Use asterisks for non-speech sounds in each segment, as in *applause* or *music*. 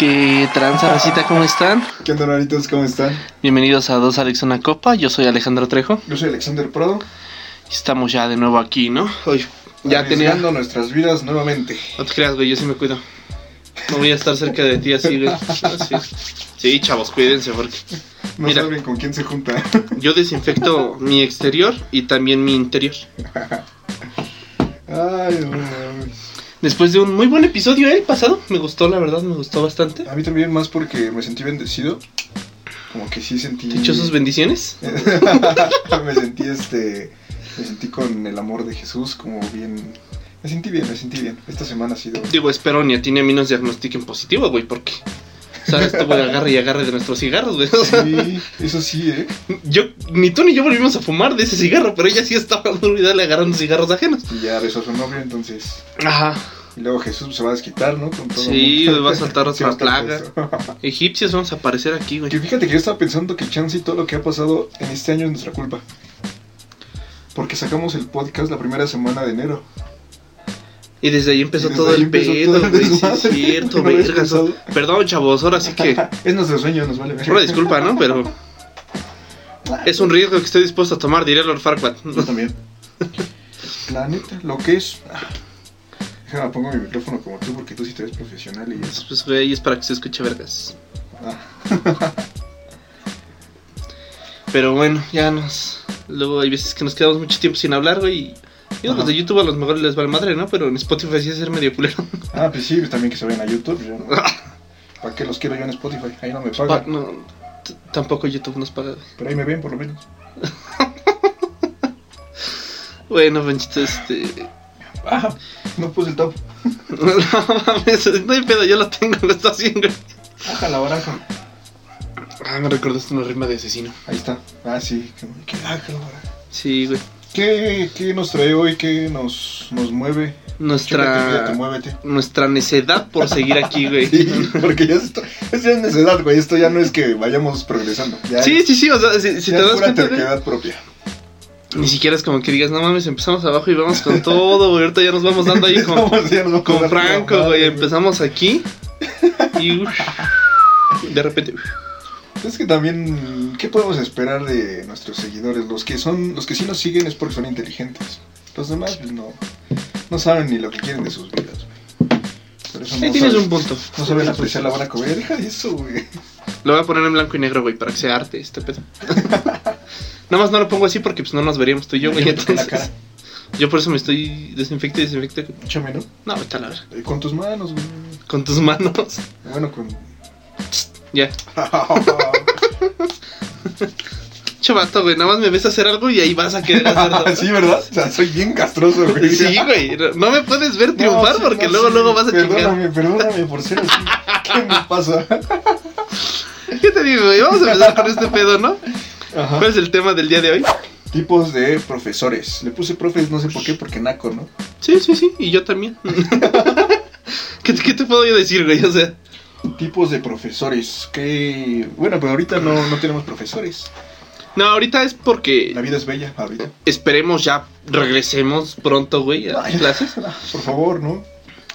¿Qué tranza, racita? ¿Cómo están? ¿Qué onda, naritos? ¿Cómo están? Bienvenidos a Dos Alex Una Copa. Yo soy Alejandro Trejo. Yo soy Alexander Prado. Estamos ya de nuevo aquí, ¿no? Hoy ya tenía. Nuestras vidas nuevamente. No te creas, güey, yo sí me cuido. No voy a estar cerca de ti así, güey. Así. Sí, chavos, cuídense porque No Mira. saben con quién se junta. yo desinfecto mi exterior y también mi interior. *laughs* Ay, mames. Después de un muy buen episodio el pasado, me gustó, la verdad, me gustó bastante. A mí también más porque me sentí bendecido. Como que sí sentí... Dichosos bendiciones. *laughs* me sentí este... Me sentí con el amor de Jesús como bien... Me sentí bien, me sentí bien. Esta semana ha sido... Digo, espero ni a ti ni a mí nos diagnostiquen positivo, güey, porque. ¿Sabes? Estuvo de agarre y agarre de nuestros cigarros, güey. O sea, Sí, eso sí, ¿eh? yo, ni tú ni yo volvimos a fumar de ese cigarro, pero ella sí estaba duro y dale agarrando cigarros ajenos. Y ya besó a su novio, entonces... Ajá. Y luego Jesús se va a desquitar, ¿no? Con todo Sí, mundo. va a saltar *laughs* otra plaga. *laughs* Egipcios vamos a aparecer aquí, güey. Que fíjate que yo estaba pensando que chance y todo lo que ha pasado en este año es nuestra culpa. Porque sacamos el podcast la primera semana de enero. Y desde ahí empezó desde todo ahí el empezó pedo, todo el güey. Sí, es *laughs* cierto, No. Perdón, chavos, ahora sí que. *laughs* es nuestro sueño, nos vale ver. Una disculpa, ¿no? Pero *laughs* es un riesgo que estoy dispuesto a tomar, diría Lord Farquaad. Yo también. La neta, lo que es. Déjame pongo mi micrófono como tú porque tú sí te ves profesional y eso. Pues, güey, es para que se escuche vergas. Ah, Pero bueno, ya nos. Luego hay veces que nos quedamos mucho tiempo sin hablar, güey. Y digo, los Ajá. de YouTube a los mejores les vale madre, ¿no? Pero en Spotify sí es ser medio culero. *laughs* Ah, pues sí, pues también que se vayan a YouTube. yo no- *laughs* ¿Para qué los quiero yo en Spotify? Ahí no me Pa- pagan. no, tampoco YouTube nos paga. Pero ahí me ven por lo menos. *laughs* Bueno, Panchito, este. Ah, no puse el top. No mames, no hay pedo, yo lo tengo, lo está haciendo. Baja la baraja. Ah, me recordaste una rima de asesino. Ahí está. Ah, sí. Que, que baja la baraja. Sí, güey. ¿Qué, ¿Qué nos trae hoy? ¿Qué nos, nos mueve? Nuestra. Nuestra necedad por seguir aquí, güey. Sí, porque ya esto, ya es necesidad, güey. Esto ya no es que vayamos progresando. Ya Sí, es, sí, sí, o sea, si, si ya te es das cuenta, terquedad propia. ni siquiera es como que digas, no mames, empezamos abajo y vamos con todo, güey. Ahorita ya nos vamos dando ahí con, *laughs* con Franco, güey. Empezamos aquí y uf, de repente. uf. Es que también, ¿qué podemos esperar de nuestros seguidores? Los que son, los que sí nos siguen es porque son inteligentes. Los demás, pues no, no saben ni lo que quieren de sus vidas, güey. Por eso Ahí no tienes saben, un punto. no saben apreciar la buena comida. Deja de eso, güey. Lo voy a poner en blanco y negro, güey, para que sea arte este pedo. *laughs* Nada más no lo pongo así porque pues no nos veríamos tú y yo, güey. Entonces, cara. yo por eso me estoy desinfecte y desinfecte. Échame, ¿no? No, vete a la verga. Eh, Con tus manos, güey. Con tus manos. Bueno, con... Ya. *laughs* Chavato, güey, nada más me ves hacer algo y ahí vas a querer hacerlo. *laughs* sí, ¿verdad? O sea, soy bien castroso, güey. Sí, güey. no- me puedes ver triunfar No, sí, porque no, luego, sí. luego vas a chingar. Perdóname, perdóname por ser así. *laughs* ¿Qué me pasa? ¿Qué te digo, güey? Vamos a empezar con este pedo, ¿no? Ajá. ¿Cuál es el tema del día de hoy? Tipos de profesores. Le puse profes, no sé por qué, porque naco, ¿no? Sí, sí, sí. Y yo también. ¿Qué, qué te puedo yo decir, güey? O sea, Tipos de profesores. Que. Bueno, pero ahorita no, no tenemos profesores. no, ahorita es porque La vida es bella, la vida. esperemos ya regresemos pronto, güey, a clases. *laughs* Por favor, ¿no?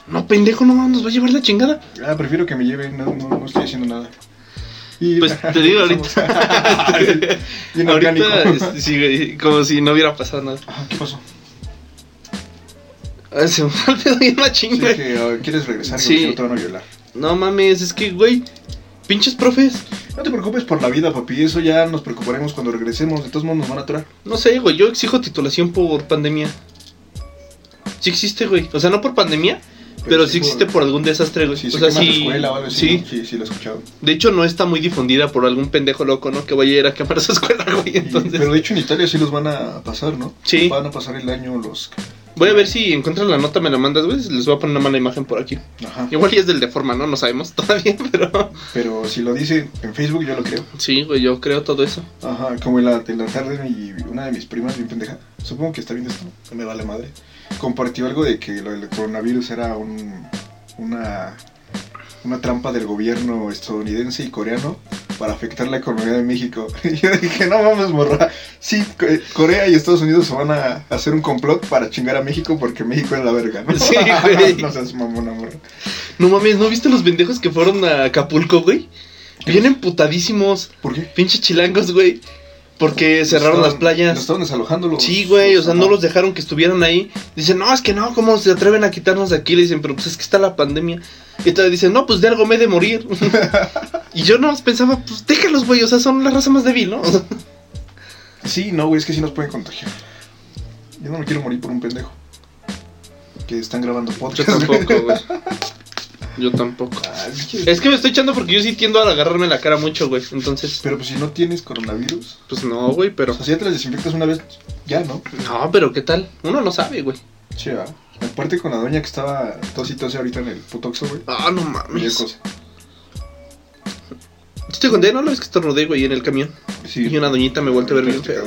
No, pendejo, no nos va a llevar la chingada. Ah, prefiero que me lleven, no, no, no estoy haciendo nada. Y, Pues, *laughs* te digo ahorita. *laughs* Ahorita, sí, güey, como si no hubiera pasado nada. Ajá, ¿Qué pasó? Ah, Se me olvidó bien la Sí, chinga. que ah, quieres regresar Sí. y no te van a violar. No mames, es que, güey, pinches profes. No te preocupes por la vida, papi. Eso ya nos preocuparemos cuando regresemos. De todos modos, nos van a atorar. No sé, güey, yo exijo titulación por pandemia. Sí existe, güey. O sea, no por pandemia, pero, sí por- existe por algún desastre, güey. Si o se sea, sí. escuela o algo así. sí. sí, sí, lo he escuchado. De hecho, no está muy difundida por algún pendejo loco, ¿no? Que vaya a ir a quemar su escuela, *laughs* güey. Y- Entonces, pero de hecho en Italia sí los van a pasar, ¿no? Sí. Van a pasar el año los... voy a ver si encuentras la nota, me la mandas, güey. Les voy a poner una mala imagen por aquí. Ajá. Igual y es del de forma, ¿no? No sabemos *laughs* todavía, pero. Pero si lo dice en Facebook yo lo creo. Sí, güey, yo creo todo eso. Ajá, como en la, en la tarde mi, una de mis primas, bien pendeja, supongo que está viendo esto, me vale madre, compartió algo de que lo del coronavirus era un, una, una trampa del gobierno estadounidense y coreano para afectar la economía de México. *laughs* Y yo dije, no mames, morra. Sí, Co- Corea y Estados Unidos se van a hacer un complot para chingar a México porque México es la verga, ¿no? Sí, *laughs* güey. no seas mamona, morra. No mames, ¿no viste los pendejos que fueron a Acapulco, güey? Bien emputadísimos. ¿Por qué? Pinche chilangos, güey. Porque cerraron Estaban- las playas. Los estaban desalojando los. Sí, güey, o sea, no los dejaron que estuvieran ahí. Dicen, no, es que no, ¿cómo se atreven a quitarnos de aquí? Le dicen, pero pues es que está la pandemia. Y todavía dicen, no, pues de algo me he de morir. *laughs* y yo no pensaba, pues déjalos, güey, o sea, son la raza más débil, ¿no? Sí, no, güey, es que sí nos pueden contagiar. Yo no me quiero morir por un pendejo. Que están grabando yo podcast. tampoco, güey. *laughs* Yo tampoco. Ah, es que- me estoy echando porque yo sí tiendo a agarrarme la cara mucho, güey. Entonces, Pero pues si no tienes coronavirus, pues no, güey, pero. o sea, si ya te las desinfectas una vez, ya, ¿no? No, pero ¿qué tal? Uno no sabe, güey. Sí, va. Aparte con la doña que estaba tosito ahorita en el putoxo, güey. Ah, no mames. cosa. Yo te conté, ¿no? Lo ves que estornudé, güey, en el camión. Sí. Y una doñita me volteó a ver bien feo.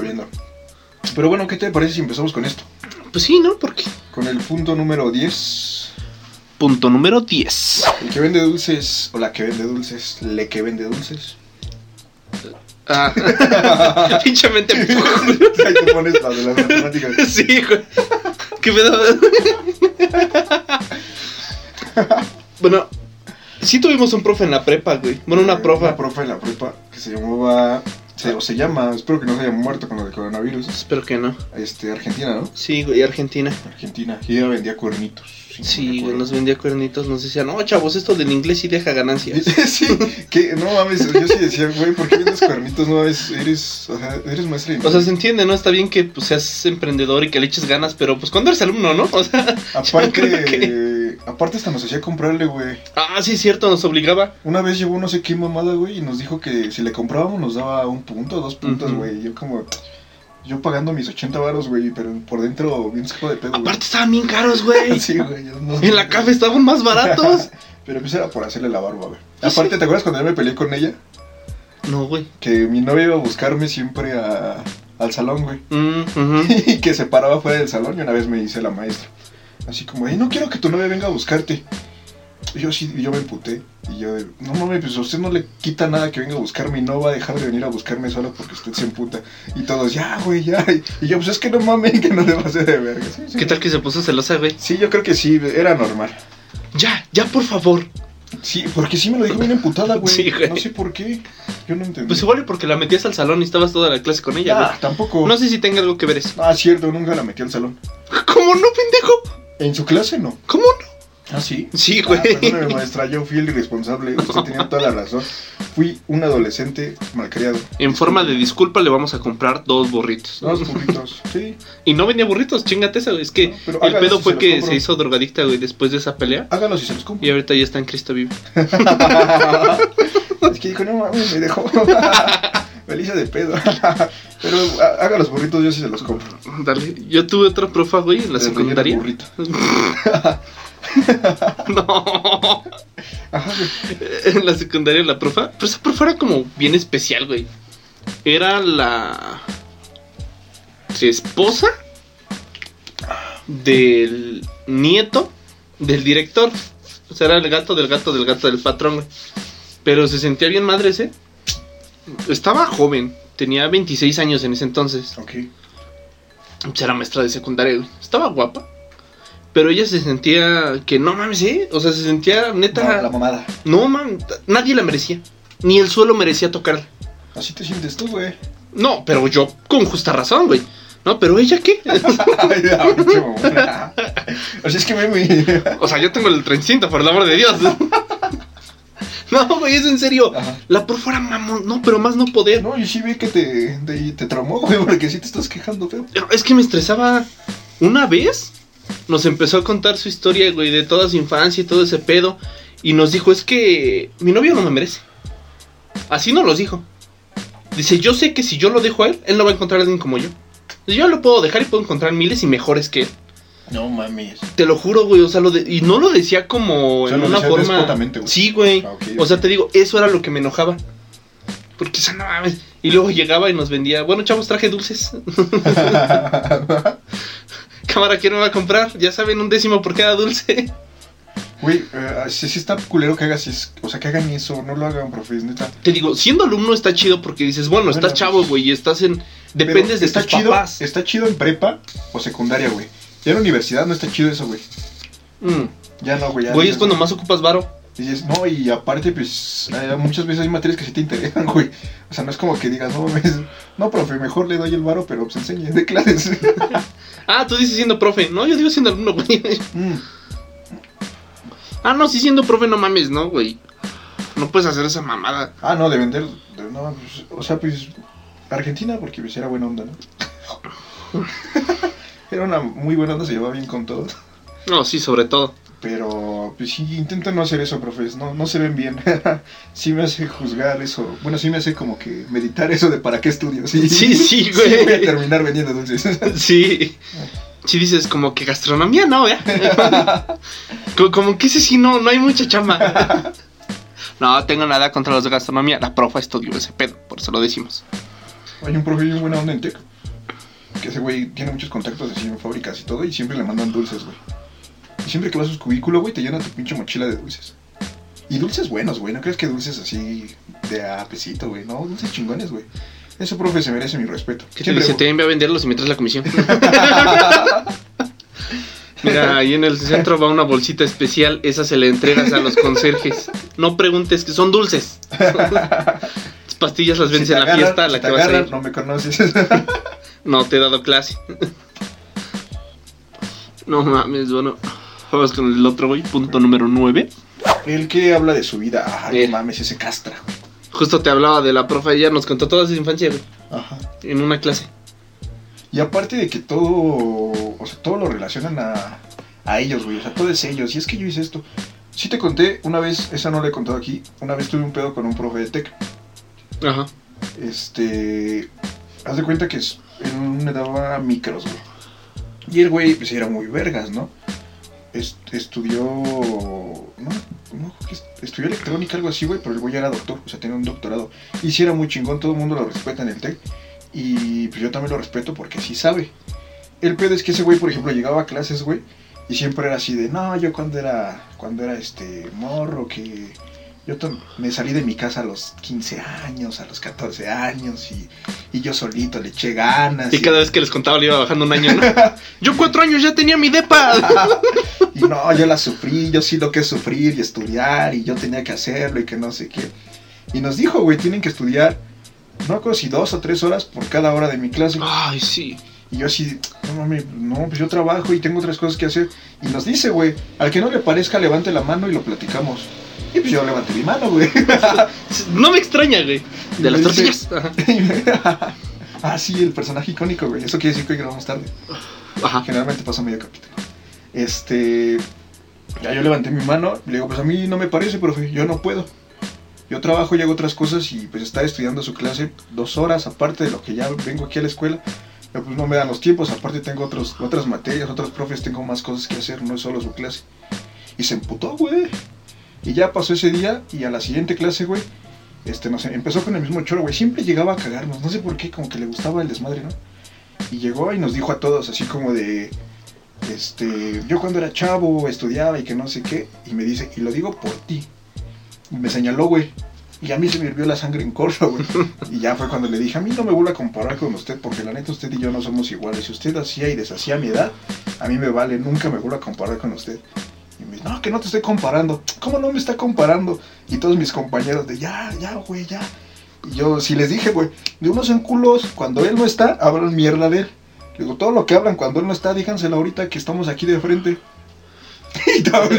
Pero bueno, ¿qué te parece si empezamos con esto? Pues sí, ¿no? Porque. Con el punto número 10. Punto número 10. El que vende dulces, o la que vende dulces, le que vende dulces. Ah. *laughs* Pinche mente. *laughs* Ahí te pones la de las matemáticas. *laughs* sí, güey. ¿Qué pedo? bueno, sí tuvimos un profe en la prepa, güey. Bueno, una profa. Una profe en la prepa que se llamaba, se, o se llama, espero que no se haya muerto con lo del coronavirus. Espero que no. Este, Argentina, ¿no? Sí, güey, Argentina. Argentina. Y ella vendía cuernitos. Sí, güey, nos vendía cuernitos, nos decía, no, chavos, esto del inglés sí deja ganancias. *laughs* sí, que no mames, yo sí decía, güey, ¿por qué vendes cuernitos? No mames, eres, o sea, eres maestra de O sea, se entiende, ¿no? Está bien que pues, seas emprendedor y que le eches ganas, pero pues cuando eres alumno, ¿no? *laughs* O sea, creo que- Aparte, aparte hasta nos hacía comprarle, güey. Ah, sí, es cierto, nos obligaba. Una vez llevó no sé qué mamada, güey, y nos dijo que si le comprábamos nos daba un punto, dos puntos, güey. Y Yo como, yo pagando mis 80 varos, güey, pero por dentro bien saco de pedo, güey. Aparte estaban bien caros, güey. *laughs* Sí, güey. no- En la café estaban más baratos. *laughs* Pero pues era por hacerle la barba, güey. Aparte, ¿te acuerdas cuando yo me peleé con ella? No, güey. Que mi novia iba a buscarme siempre a, al salón, güey. Mm. *laughs* Y que se paraba fuera del salón y una vez me dice la maestra. Así como, "Ay, no quiero que tu novia venga a buscarte. Yo sí, yo me emputé. Y yo, no mames, pues a usted no le quita nada que venga a buscarme y no va a dejar de venir a buscarme solo porque usted se emputa. Y todos, ya, güey, ya. Y yo, pues es que no mames, que no le hacer de verga. Sí, sí. ¿Qué tal que se puso celosa, güey? Sí, yo creo que sí, era normal. Ya, ya, por favor. Sí, porque sí me lo dijo bien emputada, güey. Sí, güey. No sé por qué. Yo no entendí. Pues igual porque la metías al salón y estabas toda la clase con ella, Ah, güey. tampoco. No sé si tenga algo que ver eso. Ah, cierto, nunca la metí al salón. ¿Cómo no, pendejo? En su clase no. ¿Cómo no? Ah, sí. Sí, Ah, güey. perdóneme, maestra, yo fui el irresponsable. Usted *laughs* tenía toda la razón. Fui un adolescente malcriado. En forma de disculpa le vamos a comprar dos burritos. Dos burritos, sí. Y no venía burritos, chingate eso. Es que No, pero el pedo fue se que compro. se hizo drogadicta, güey, después de esa pelea. Hágalos y se los compro. Y ahorita ya está en Cristo vivo. *laughs* es que dijo, no mames, me dejó. *laughs* me hice de pedo. Pero haga los burritos, yo sí se los compro. Dale. Yo tuve otra profa, güey, en la De relleno secundaria. burrito. *laughs* no. Ajá, güey. En la secundaria la profa. Pero esa profa era como bien especial, güey. Era la esposa del nieto del director. O sea, era el gato del gato del gato del patrón, güey. Pero se sentía bien madre ese. Estaba joven. Tenía 26 años en ese entonces. Ok. Pues era maestra de secundaria, güey. Estaba guapa. Pero ella se sentía que no mames, ¿eh? O sea, se sentía neta. No, la mamada. No, man, nadie la merecía. Ni el suelo merecía tocarla. Así te sientes tú, güey. No, pero yo con justa razón, güey. No, pero ella qué? *laughs* O sea, es que me... me- o sea, yo tengo el trencito, por el amor de Dios. *laughs* No, güey, es en serio. Ajá. La por fuera mamón, no, pero más no poder. No, yo sí vi que te, te, te traumó, güey, porque sí te estás quejando, feo. Pero Es que me estresaba. Una vez nos empezó a contar su historia, güey, de toda su infancia y todo ese pedo. Y nos dijo, es que mi novio no me merece. Así nos los dijo. Dice, yo sé que si yo lo dejo a él, él no va a encontrar a alguien como yo. Yo lo puedo dejar y puedo encontrar miles y mejores que él. No mames. Te lo juro, güey. O sea, lo de- y no lo decía como O sea, en una forma. güey. Sí, güey. Ah, O sea, te digo, eso era lo que me enojaba. Porque, o sea, no mames. Y luego llegaba y nos vendía, bueno, chavos, traje dulces. *laughs* *laughs* *laughs* Cámara, ¿quién me va a comprar? Ya saben, un décimo por cada dulce. Güey, eh, sí, sí está culero que hagas es- o sea, que hagan eso, no lo hagan, profe, es neta. Te digo, siendo alumno está chido porque dices, bueno, estás Bueno, chavo, güey, y estás en. Dependes de está tus chido, papás. Está chido en prepa o secundaria, güey. Ya en la universidad no está chido eso, güey. Mm. Ya no, güey. ya Güey, es dices, cuando más ocupas varo. Dices, no, y aparte, pues, hay- muchas veces hay materias que sí te interesan, *laughs* güey. O sea, no es como que digas, no, mames, no, profe, mejor le doy el varo, pero pues enseñe de clases. *laughs* Ah, tú dices siendo profe. No, yo digo siendo alumno, *laughs* güey. Mm, Ah, no, sí siendo profe, no mames, no, güey. No puedes hacer esa mamada. Ah, no, de vender, de- no, pues, o sea, pues, Argentina, porque pues era buena onda, ¿no? era una muy buena onda, se llevaba bien con todos. No, sí, sobre todo. Pero, pues sí, intenta no hacer eso, profes, no, no se ven bien. *laughs* sí me hace juzgar eso. Bueno, sí me hace como que meditar eso de para qué estudio. Sí, Sí, *laughs* sí, güey. voy a terminar vendiendo dulces. *laughs* Sí. Sí dices como que gastronomía no, ¿eh? como, como que ese sí no, no hay mucha chamba. No, tengo nada contra los de gastronomía. La profa estudió ese pedo, por eso lo decimos. Hay un profe bien buena onda en Tec. Que ese güey tiene muchos contactos así en fábricas y todo. Y siempre le mandan dulces, güey. Siempre que vas a su cubículo, güey, te llena tu pinche mochila de dulces. Y dulces buenos, güey. No crees que dulces así de a pesito, güey. No, dulces chingones, güey. Ese profe se merece mi respeto. ¿Qué te dice? Te envía a venderlos y me traes la comisión. *laughs* Mira, ahí en el centro va una bolsita especial. Esa se le entregas a los conserjes. No preguntes que son dulces. Las pastillas las si vendes te en la agarran- fiesta a si la que vas a ir. No me conoces. *laughs* No te he dado clase. No mames, bueno. Vamos con el otro, güey. Punto número 9. El que habla de su vida. Ay, Eh. no mames, ese castra. Justo te hablaba de la profe. Ella nos contó toda su infancia, güey. Ajá. En una clase. Y aparte de que todo, o sea, todo lo relacionan a, a ellos, güey. O sea, todo es ellos. Y es que yo hice esto. Sí te conté una vez, esa no la he contado aquí. Una vez tuve un pedo con un profe de tech. Ajá. Este. Haz de cuenta que es- él me daba micros, güey. Y el güey, pues era muy vergas, ¿no? Est- estudió. No, no, estudió electrónica, algo así, güey, pero el güey era doctor, o sea, tenía un doctorado. Y sí era muy chingón, todo el mundo lo respeta en el TEC. Y pues yo también lo respeto porque sí sabe. El pedo es que ese güey, por ejemplo, llegaba a clases, güey, y siempre era así de, no, yo cuando era, cuando era este morro, que yo me salí de mi casa a los 15 años, a los 14 años, y, y yo solito le eché ganas. Y cada vez que les contaba le iba bajando un año, ¿no? *laughs* Yo cuatro años ya tenía mi depa. *laughs* y no, yo la sufrí, yo sí lo que es sufrir y estudiar, y yo tenía que hacerlo y que no sé qué. Y nos dijo, güey, tienen que estudiar, no recuerdo si dos o tres horas por cada hora de mi clase. Ay, sí. Y yo así, no mames, no, pues yo trabajo y tengo otras cosas que hacer. Y nos dice, güey, al que no le parezca, levante la mano y lo platicamos. Y pues yo levanté mi mano, güey. *laughs* No me extraña, güey. De las tortillas. *laughs* Ah, sí, el personaje icónico, güey. Eso quiere decir que hoy grabamos tarde. Ajá. Generalmente pasa medio capítulo. Este. Ya yo levanté mi mano y le digo, pues a mí no me parece, profe, yo no puedo. Yo trabajo y hago otras cosas y pues está estudiando su clase dos horas aparte de lo que ya vengo aquí a la escuela. Pero pues no me dan los tiempos, aparte tengo otros, otras materias, otros profes, tengo más cosas que hacer, no es solo su clase. Y se emputó, güey. Y ya pasó ese día y a la siguiente clase, güey, este, no sé, empezó con el mismo choro, güey. Siempre llegaba a cagarnos, no sé por qué, como que le gustaba el desmadre, ¿no? Y llegó y nos dijo a todos así como de, este, yo cuando era chavo estudiaba y que no sé qué, y me dice, y lo digo por ti. Y me señaló, güey. Y a mí se me hirvió la sangre en corto, güey. *laughs* Y ya fue cuando le dije, a mí no me vuelva a comparar con usted, porque la neta usted y yo no somos iguales. Si usted hacía y deshacía mi edad, a mí me vale, nunca me vuelva a comparar con usted. Y me dice, no, que no te estoy comparando. ¿Cómo no me está comparando? Y todos mis compañeros de, ya, ya, güey, ya. Y yo sí les dije, güey, de unos en culos, cuando él no está, hablan mierda de él. Le digo, todo lo que hablan cuando él no está, díganselo ahorita que estamos aquí de frente. *laughs* Y todos,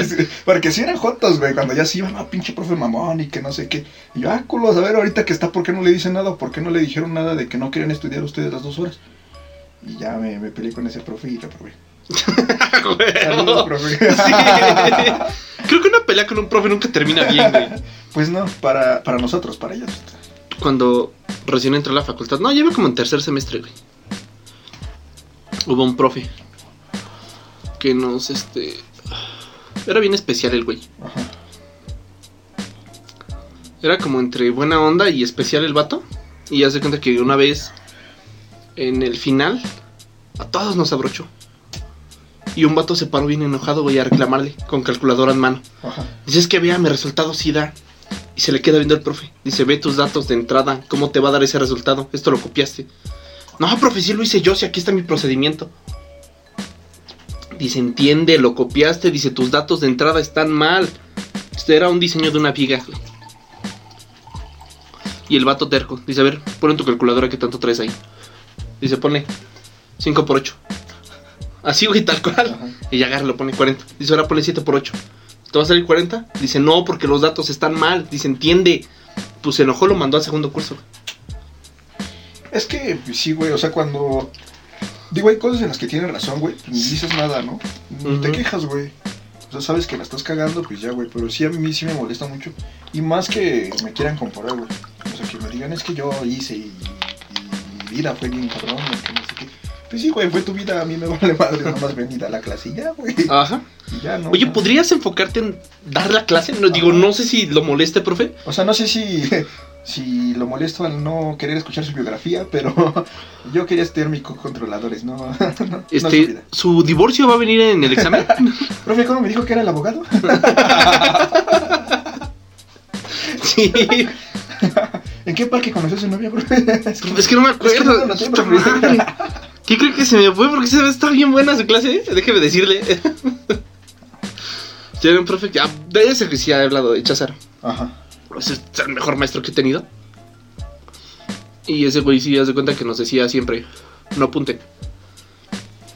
porque si eran jotos, güey, cuando ya se iban, ah, pinche profe mamón y que no sé qué. Y yo, ah, culos, a ver, ahorita que está, ¿por qué no le dicen nada? ¿Por qué no le dijeron nada de que no querían estudiar ustedes las dos horas? Y ya me, me peleé con ese profe y reprobé. *laughs* Saludos, profe. *laughs* Sí. Creo que una pelea con un profe nunca termina bien, güey. Pues no, para, para nosotros, para ellos. Cuando recién entré a la facultad, no, llevo como en tercer semestre, güey. Hubo un profe que nos, este... Era bien especial el güey. Ajá. Era como entre buena onda y especial el vato. Y ya se cuenta que una vez, en el final, a todos nos abrochó. Y un vato se paró bien enojado, güey, a reclamarle con calculadora en mano. Ajá. Dice, es que vea, mi resultado sí da. Y se le queda viendo el profe. Dice, ve tus datos de entrada, ¿cómo te va a dar ese resultado? Esto lo copiaste. No, profe, sí lo hice yo, si aquí está mi procedimiento. Dice, entiende, lo copiaste. Dice, tus datos de entrada están mal. Este era un diseño de una viga, güey. Y el vato terco. Dice, a ver, pon en tu calculadora qué tanto traes ahí. Dice, pone 5 por 8. Así, güey, tal cual. Ajá. Y ya agarra, lo pone 40. Dice, ahora pone 7 por 8. ¿Te va a salir 40? Dice, no, porque los datos están mal. Dice, entiende. Pues se enojó, lo mandó al segundo curso. Es que, pues, sí, güey, o sea, cuando... Digo, hay cosas en las que tienes razón, güey, ni dices nada, ¿no? Ni te quejas, güey. O sea, sabes que la estás cagando, pues ya, güey. Pero sí, a mí sí me molesta mucho. Y más que me quieran comparar, güey. O sea, que me digan, es que yo hice y, y mi vida fue bien cabrón, que no. Pues sí, güey, fue tu vida, a mí me vale madre, nomás venir a la clase y ya, güey. Ajá. Y ya, no. Oye, no. ¿podrías enfocarte en dar la clase? No, digo, no sé si lo moleste, profe. O sea, no sé si, *laughs* si lo molesto al no querer escuchar su biografía, pero *laughs* yo quería tener mi controladores, *laughs* no, no, su Este, vida. ¿Su divorcio va a venir en el examen? Profe, ¿cómo me dijo que era el abogado? sí. ¿En qué parque conoció a su novia, profe? Es que no me Es que no acuerdo. ¿Qué creo que se me fue? Porque se- está bien buena su clase. Déjeme decirle. *laughs* Tiene un profe que... ah, De ese que sí ha hablado de Chazar. Ajá. Ese es el mejor maestro que he tenido. Y ese güey sí, haz de cuenta que nos decía siempre, no apunten.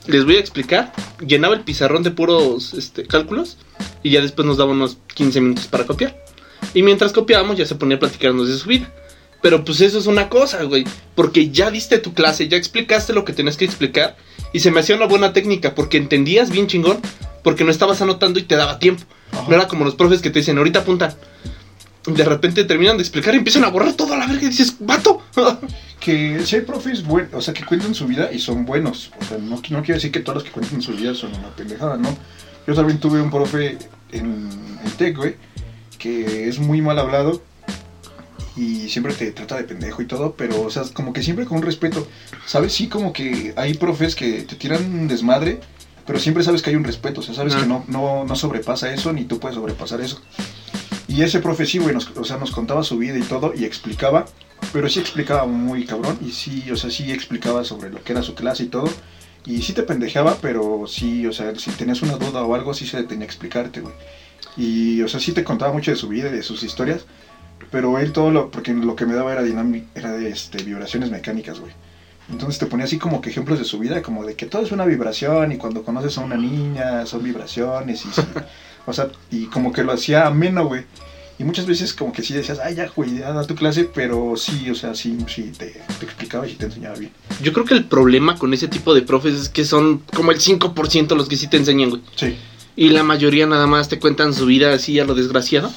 Les voy a explicar. Llenaba el pizarrón de puros este, cálculos y ya después nos daba unos 15 minutos para copiar. Y mientras copiábamos ya se ponía a platicarnos de su vida. Pero pues eso es una cosa, güey. Porque ya diste tu clase, ya explicaste lo que tenías que explicar. Y se me hacía una buena técnica porque entendías bien chingón. Porque no estabas anotando y te daba tiempo. Ajá. No era como los profes que te dicen, ahorita apuntan. De repente terminan de explicar y empiezan a borrar todo a la verga y dices, vato. *laughs* Que si hay profes buenos, o sea, que cuentan su vida y son buenos. O sea, no, no quiero decir que todos los que cuentan su vida son una pendejada, ¿no? Yo también tuve un profe en, en Tech, güey, que es muy mal hablado y siempre te trata de pendejo y todo, pero, o sea, como que siempre con respeto. ¿Sabes? Sí, como que hay profes que te tiran un desmadre, pero siempre sabes que hay un respeto, o sea, sabes Ah. que no, no, no sobrepasa eso, ni tú puedes sobrepasar eso. Y ese profe sí, güey, nos, o sea, nos contaba su vida y todo, y explicaba, pero sí explicaba muy cabrón, y sí, o sea, sí explicaba sobre lo que era su clase y todo, y sí te pendejeaba, pero sí, o sea, si tenías una duda o algo, sí se detenía a explicarte, güey. Y, o sea, sí te contaba mucho de su vida y de sus historias, pero él todo lo, porque lo que me daba era dinámica, era de este, vibraciones mecánicas, güey. Entonces te ponía así como que ejemplos de su vida, como de que todo es una vibración y cuando conoces a una niña son vibraciones y sí, o sea, y como que lo hacía ameno, güey. Y muchas veces como que sí decías, ay, ya, güey, ya da tu clase, pero sí, o sea, sí, sí, te, te explicaba y sí te enseñaba bien. Yo creo que el problema con ese tipo de profes es que son como el 5% los que sí te enseñan, güey. Sí. Y la mayoría nada más te cuentan su vida así a lo desgraciado.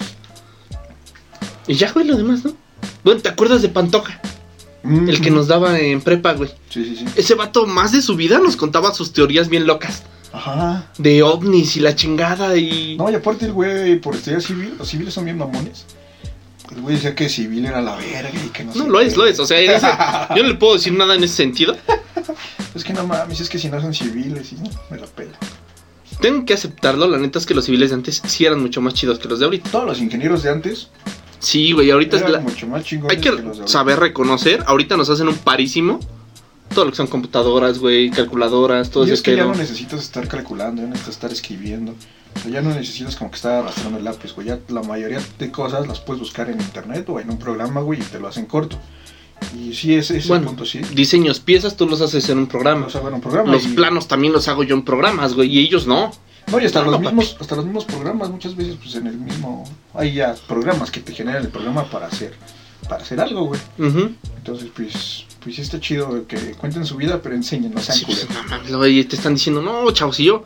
Y ya, güey, lo demás, ¿no? Bueno, ¿te acuerdas de Pantoja? El que nos daba en prepa, güey. Sí, sí, sí. Ese vato más de su vida nos contaba sus teorías bien locas. Ajá. De ovnis y la chingada y... No, y aparte el güey, por estudiar civil, los civiles son bien mamones. El güey decía que civil era la verga y que no No, sé lo qué. es, lo es. O sea, ese- yo no le puedo decir nada en ese sentido. *laughs* Es que no mames, es que si no son civiles, y no, me la pela. Tengo que aceptarlo, la neta es que los civiles de antes sí eran mucho más chidos que los de ahorita. Todos los ingenieros de antes Sí, güey, ahorita es eran la- mucho más chingones hay que los saber reconocer. Ahorita nos hacen un parísimo. Todo lo que son computadoras, güey, calculadoras, todo y ese es que ya no necesitas estar calculando, ya no necesitas estar escribiendo. O sea, ya no necesitas como que estar arrastrando el lápiz, güey. Ya la mayoría de cosas las puedes buscar en internet o en un programa, güey, y te lo hacen corto. Y sí, ese, ese Bueno, punto sí. Diseños, piezas, tú los haces en un programa. O sea, bueno, un programa. Los y- planos también los hago yo en programas, güey, y ellos no. No, y hasta, No, los papi. mismos, hasta los mismos programas, muchas veces, pues en el mismo. Hay ya programas que te generan el programa para hacer, para hacer algo, güey. Entonces, pues, pues sí está chido que cuenten su vida, pero enseñen, no sean Sí, pues, no mames, güey, te están diciendo, no, chavos, y yo.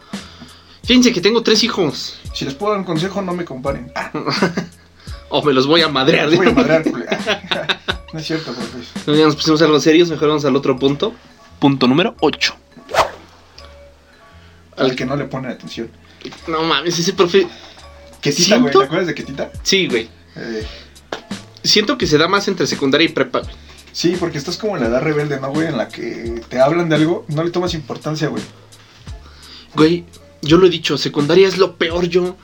Fíjense que tengo tres hijos. Si les puedo dar un consejo, no me comparen. Ah, *laughs* O me los voy a madrear. les voy a madrear, *laughs* *laughs* No es cierto, pues. Ya nos pusimos algo serios, mejor vamos al otro punto. Punto número 8. Al que no le ponen atención. No mames, ese profe. Ketita, güey, ¿te acuerdas de Ketita? Sí, güey. Eh, Siento que se da más entre secundaria y prepa. güey. sí, porque estás como en la edad rebelde, ¿no, güey? En la que te hablan de algo, no le tomas importancia, güey. Güey, yo lo he dicho, secundaria es lo peor yo.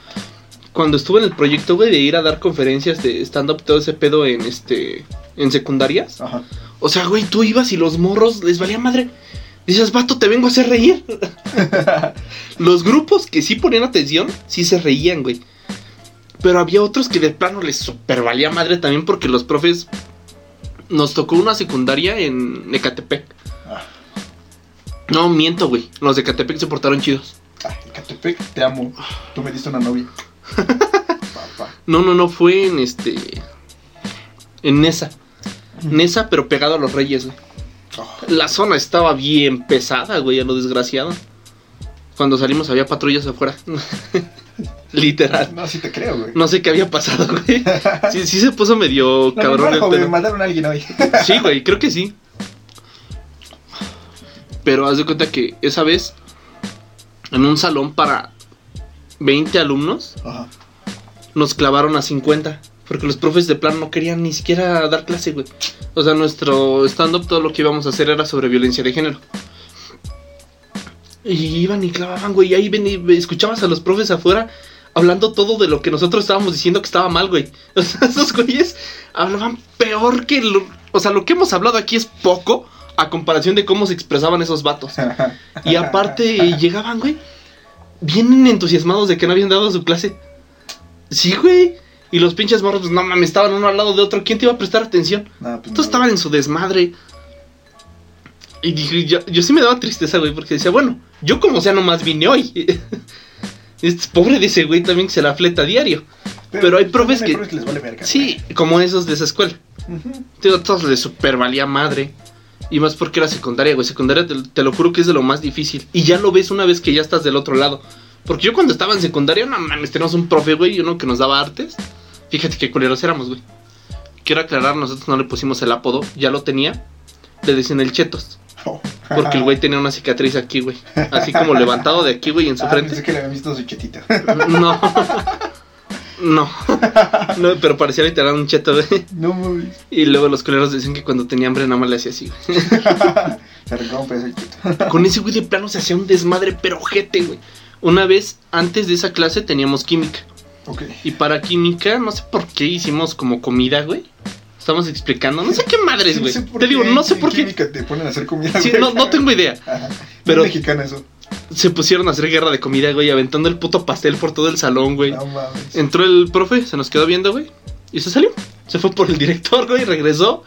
Cuando estuve en el proyecto, güey, de ir a dar conferencias de stand-up, todo ese pedo en este. en secundarias. Ajá. O sea, güey, tú ibas y los morros les valía madre. Dices, vato, te vengo a hacer reír. *laughs* Los grupos que sí ponían atención, sí se reían, güey. Pero había otros que de plano les super valía madre también porque los profes nos tocó una secundaria en Ecatepec. Ah, No, miento, güey. Los de Ecatepec se portaron chidos. ah, Ecatepec, te amo. Tú me diste una novia. Papá. *laughs* No, no, no, fue en este. En Nesa. Nesa, pero pegado a los Reyes, güey. La zona estaba bien pesada, güey, a lo desgraciado. Cuando salimos había patrullas afuera. *laughs* Literal. no, sí te creo, güey. No sé qué había pasado, güey. Sí, sí se puso medio *laughs* No, cabrón pedo. mataron a alguien hoy. *laughs* Sí, güey, creo que sí. Pero haz de cuenta que esa vez, en un salón para 20 alumnos, Ajá. nos clavaron a 50. Porque los profes de plan no querían ni siquiera dar clase, güey. O sea, nuestro stand-up, todo lo que íbamos a hacer era sobre violencia de género. Y iban y clavaban, güey. Y ahí ven y escuchabas a los profes afuera hablando todo de lo que nosotros estábamos diciendo que estaba mal, güey. *laughs* O sea, esos güeyes hablaban peor que lo. O sea, lo que hemos hablado aquí es poco a comparación de cómo se expresaban esos vatos. Y aparte *laughs* llegaban, güey, bien entusiasmados de que no habían dado su clase. Sí, güey. Y los pinches morros, pues no mames, estaban uno al lado de otro. ¿Quién te iba a prestar atención? Pues Todos no, estaban en su desmadre. Y dije, yo, yo sí me daba tristeza, güey, porque decía, bueno, yo como sea nomás vine hoy. *laughs* Es pobre de ese güey también que se la fleta diario. pero hay profes que- les vale verga. Sí, como esos de esa escuela. A todos les super valía madre. Y más porque era secundaria, güey. Secundaria, te, te lo juro que es de lo más difícil. Y ya lo ves una vez que ya estás del otro lado. Porque yo cuando estaba en secundaria, no mames, teníamos un profe, güey, uno que nos daba artes. Fíjate qué culeros éramos, güey. Quiero aclarar, nosotros no le pusimos el apodo, ya lo tenía. Le decían el chetos. Oh. Porque el güey tenía una cicatriz aquí, güey. Así como levantado de aquí, güey, en su Ah, pensé frente. que le habían visto su chetita. No. No. No, pero parecía literal un cheto, güey. no mames. Y luego los culeros decían que cuando tenía hambre nada más le hacía así, güey. *laughs* Se de cheto. Con ese güey de plano se hacía un desmadre, pero ojete, güey. Una vez, antes de esa clase, teníamos química. Ok. Y para química, no sé por qué hicimos como comida, güey. Estamos explicando, no sé qué madres, güey. Sí, sé por Te digo, no sé por qué. química te ponen a hacer comida. Sí, no, no tengo idea. *laughs* Ajá. Pero- Pero mexicana eso. Se pusieron a hacer guerra de comida, güey, aventando el puto pastel por todo el salón, güey. No mames. Entró el profe, se nos quedó viendo, güey. Y se salió. Se fue por el director, güey, regresó.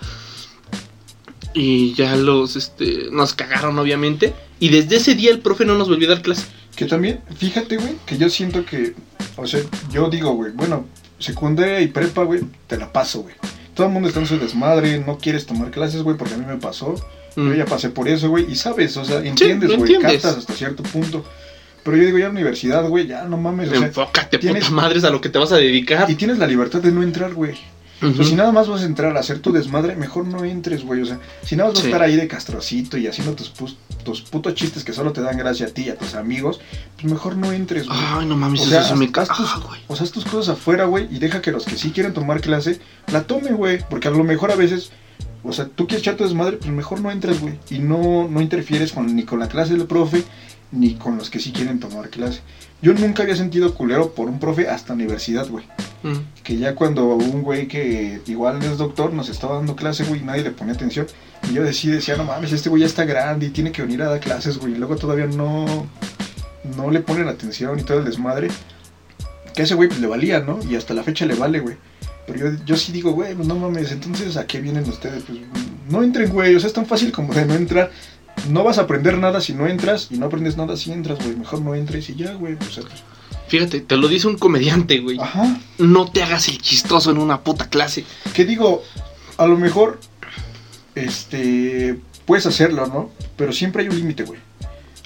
Y ya los, este, nos cagaron, obviamente. Y desde ese día el profe no nos volvió a dar clase. Que también, fíjate, güey, que yo siento que, o sea, yo digo, güey, bueno, secundaria y prepa, güey, te la paso, güey. Todo el mundo está en su desmadre, no quieres tomar clases, güey, porque a mí me pasó. Yo Mm. ya pasé por eso, güey, y sabes, o sea, entiendes, güey, captas hasta cierto punto. Pero yo digo, ya la universidad, güey, ya no mames, o sea, Enfócate, tienes- puta madres, a lo que te vas a dedicar. y tienes la libertad de no entrar, güey. Sea, si nada más vas a entrar a hacer tu desmadre, mejor no entres, güey. O sea, si nada más vas Sí. a estar ahí de castrocito y haciendo tus, tus putos chistes que solo te dan gracia a ti y a tus amigos, pues mejor no entres, güey. Ay, no mames, O sea, eso me caga, güey. O sea, haz tus cosas afuera, güey, y deja que los que sí quieren tomar clase la tomen, güey. Porque a lo mejor a veces, o sea, tú quieres echar tu desmadre, pues mejor no entres, güey. Y no, no interfieres con, ni con la clase del profe, ni con los que sí quieren tomar clase. Yo nunca había sentido culero por un profe hasta universidad, güey. Mm. Que ya cuando un güey que igual es doctor nos estaba dando clase, güey, nadie le ponía atención. Y yo decía, decía, no mames, este güey ya está grande y tiene que venir a dar clases, güey. Y luego todavía no, no le ponen atención y todo el desmadre. Que a ese güey pues le valía, ¿no? Y hasta la fecha le vale, güey. Pero yo, yo sí digo, güey, no mames, entonces ¿a qué vienen ustedes? Pues no entren, güey. O sea, es tan fácil como de no entrar. No vas a aprender nada si no entras y no aprendes nada si entras, güey. Mejor no entres y ya, güey. O sea, pues, Fíjate, te lo dice un comediante, güey. ajá. No te hagas el chistoso en una puta clase. que digo, a lo mejor, este, puedes hacerlo, ¿no? Pero siempre hay un límite, güey.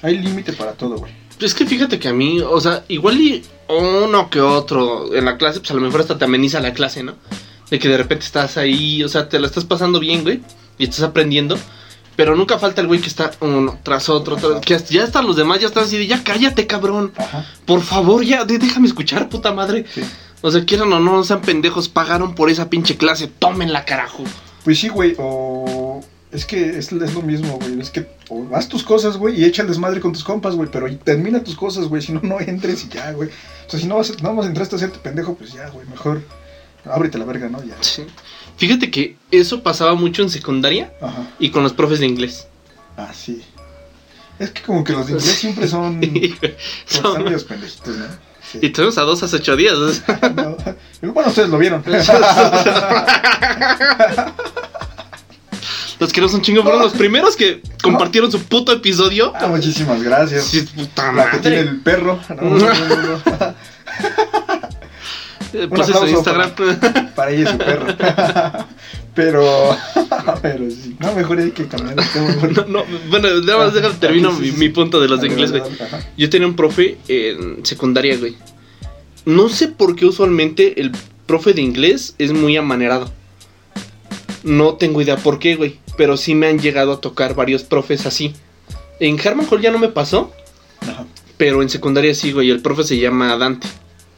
Hay límite para todo, güey. Es que fíjate que a mí, o sea, igual y uno que otro en la clase, pues a lo mejor hasta te ameniza la clase, ¿no? De que de repente estás ahí, o sea, te la estás pasando bien, güey, y estás aprendiendo. Pero nunca falta el güey que está uno tras otro, tras- que ya están los demás, ya están así de, ya cállate, cabrón. Ajá. Por favor, ya, déjame escuchar, puta madre. Sí. O sea, quieran o no, no sean pendejos, pagaron por esa pinche clase, tómenla, carajo. Pues sí, güey, o... Es que es, es lo mismo, güey. Es que o haz tus cosas, güey, y echa el desmadre con tus compas, güey. Pero termina tus cosas, güey. Si no, no entres y ya, güey. O sea, si no vas, nada más entraste a hacerte pendejo, pues ya, güey. Mejor ábrete la verga, ¿no? Ya. Sí. Fíjate que eso pasaba mucho en secundaria Ajá. y con los profes de inglés. Ah, sí. Es que como que los de inglés siempre son. *laughs* Son- medios pendejitos, ¿no? Sí. Y tuvimos a dos hace ocho días. No. *laughs* Bueno, ustedes lo vieron. Los que no son chingos fueron los primeros que compartieron su puto episodio. Ah, muchísimas gracias. Sí, puta La que tiene el perro. No, *laughs* no, no. Eh, Pues Instagram. Para ella y su perro. *laughs* Pero. *laughs* Pero sí. No, mejor hay que cambiar. No, no, bueno, nada más déjame termino Sí, sí, mi, punto de los de inglés, güey. Yo tenía un profe en secundaria, güey. No sé por qué usualmente el profe de inglés es muy amanerado. No tengo idea por qué, güey. Pero sí me han llegado a tocar varios profes así. En Harman Hall ya no me pasó, Ajá. pero en secundaria sí, güey. El profe se llama Dante.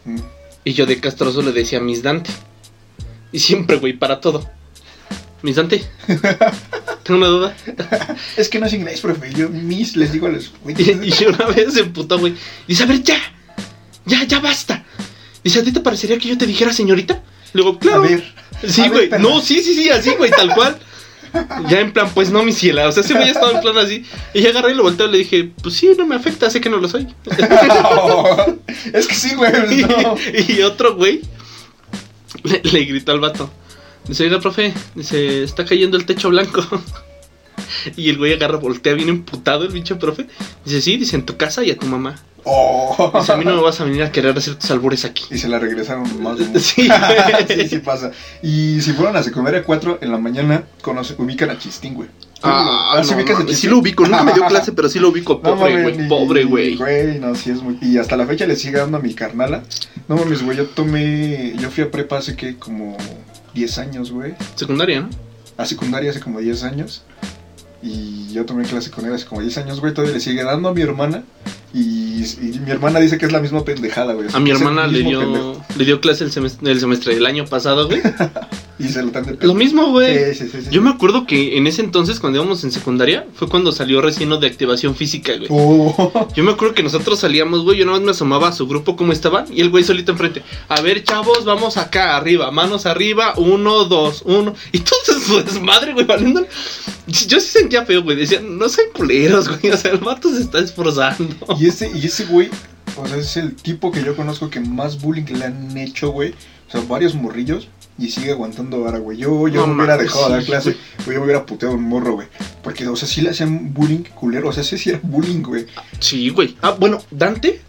Mm. Y yo de castroso le decía Miss Dante. Y siempre, güey, para todo. Miss Dante. Tengo una duda. *laughs* Es que no es inglés, profe. Yo, mis, les digo a los. *laughs* Y, y una vez se emputó, güey. Dice, a ver, ya. Ya, ya basta. Dice, ¿a ti te parecería que yo te dijera señorita? Luego, A claro. ver. Sí, a ver, güey. perra. No, sí, sí, sí, así, güey, tal cual. Ya en plan, pues no, mi ciela. O sea, ese güey estaba en plan así. Y ya agarré y lo volteé y le dije, pues sí, no me afecta, sé que no lo soy. *laughs* es que sí, güey. *laughs* Y, No. y otro güey le, le gritó al vato. Dice, oiga, profe, dice, está cayendo el techo blanco. *laughs* Y el güey agarra, voltea bien emputado el pinche profe. Dice, sí, dice, en tu casa y a tu mamá. Oh. Dice, a mí no me vas a venir a querer hacer tus albures aquí. Y se la regresaron más de. *laughs* Sí, *laughs* sí, sí pasa. Y si fueron a secundaria 4 en la mañana, conoce, ubican a Chistín, güey. Ah, ¿sí no, ubicas a mames, Chistín? sí lo ubico, nunca me dio *laughs* clase, pero sí lo ubico. No Pobre güey, pobre güey. Güey, no, sí es muy. Y hasta la fecha le sigue dando a mi carnala. No mames, güey, yo tomé. Yo fui a prepa hace que como 10 años, güey. Secundaria, ¿no? A secundaria hace como 10 años. Y yo tomé clase con él hace como 10 años, güey. Todavía le sigue dando a mi hermana. Y, y mi hermana dice que es la misma pendejada, güey. A mi hermana le dio, pendejo. le dio clase el semestre, el semestre del año pasado, güey. *laughs* Y se lo están de Lo mismo, güey. Sí, sí, sí, sí. Yo me acuerdo que en ese entonces, cuando íbamos en secundaria, fue cuando salió recién de activación física, güey. Oh. Yo me acuerdo que nosotros salíamos, güey, yo nada más me asomaba a su grupo cómo estaban y el güey solito enfrente. A ver, chavos, vamos acá, arriba, manos arriba, uno, dos, uno. Y todo su desmadre, güey, valiendo. Yo sí sentía feo, güey. Decía, no sean culeros, güey. O sea, el vato se está esforzando. Y ese, y ese güey, o sea, es el tipo que yo conozco que más bullying le han hecho, güey. O sea, varios morrillos. Y sigue aguantando vara, güey. Yo, yo No me hubiera dejado de dar sí, clase. Güey, yo me hubiera puteado un morro, güey. Porque, o sea, sí le hacían bullying culero. O sea, ese sí era bullying, güey. Sí, güey. Ah, bueno, Dante.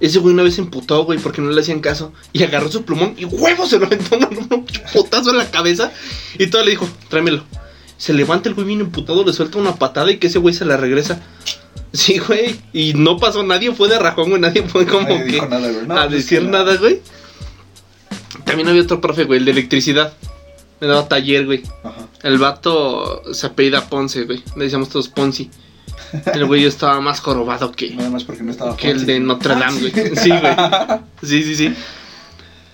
Ese güey una vez se emputó, güey, porque no le hacían caso. Y agarró su plumón y huevo se lo aventó *laughs* un putazo en la cabeza. Y todo le dijo, tráemelo. Se levanta el güey bien emputado, le suelta una patada y que ese güey se la regresa. Sí, güey. Y no pasó nadie, fue de rajón, güey. Nadie fue como Nadie que dijo nada, güey. No, a pues, decir nada, güey. También había otro profe, güey, el de electricidad. Me daba taller, güey. Ajá. El vato se apellida Ponce, güey. Le decíamos todos Ponzi. El güey estaba más jorobado que, Nada más porque no estaba que el de Notre Ah, Dame, güey. Sí, güey. *laughs* Sí, sí, sí.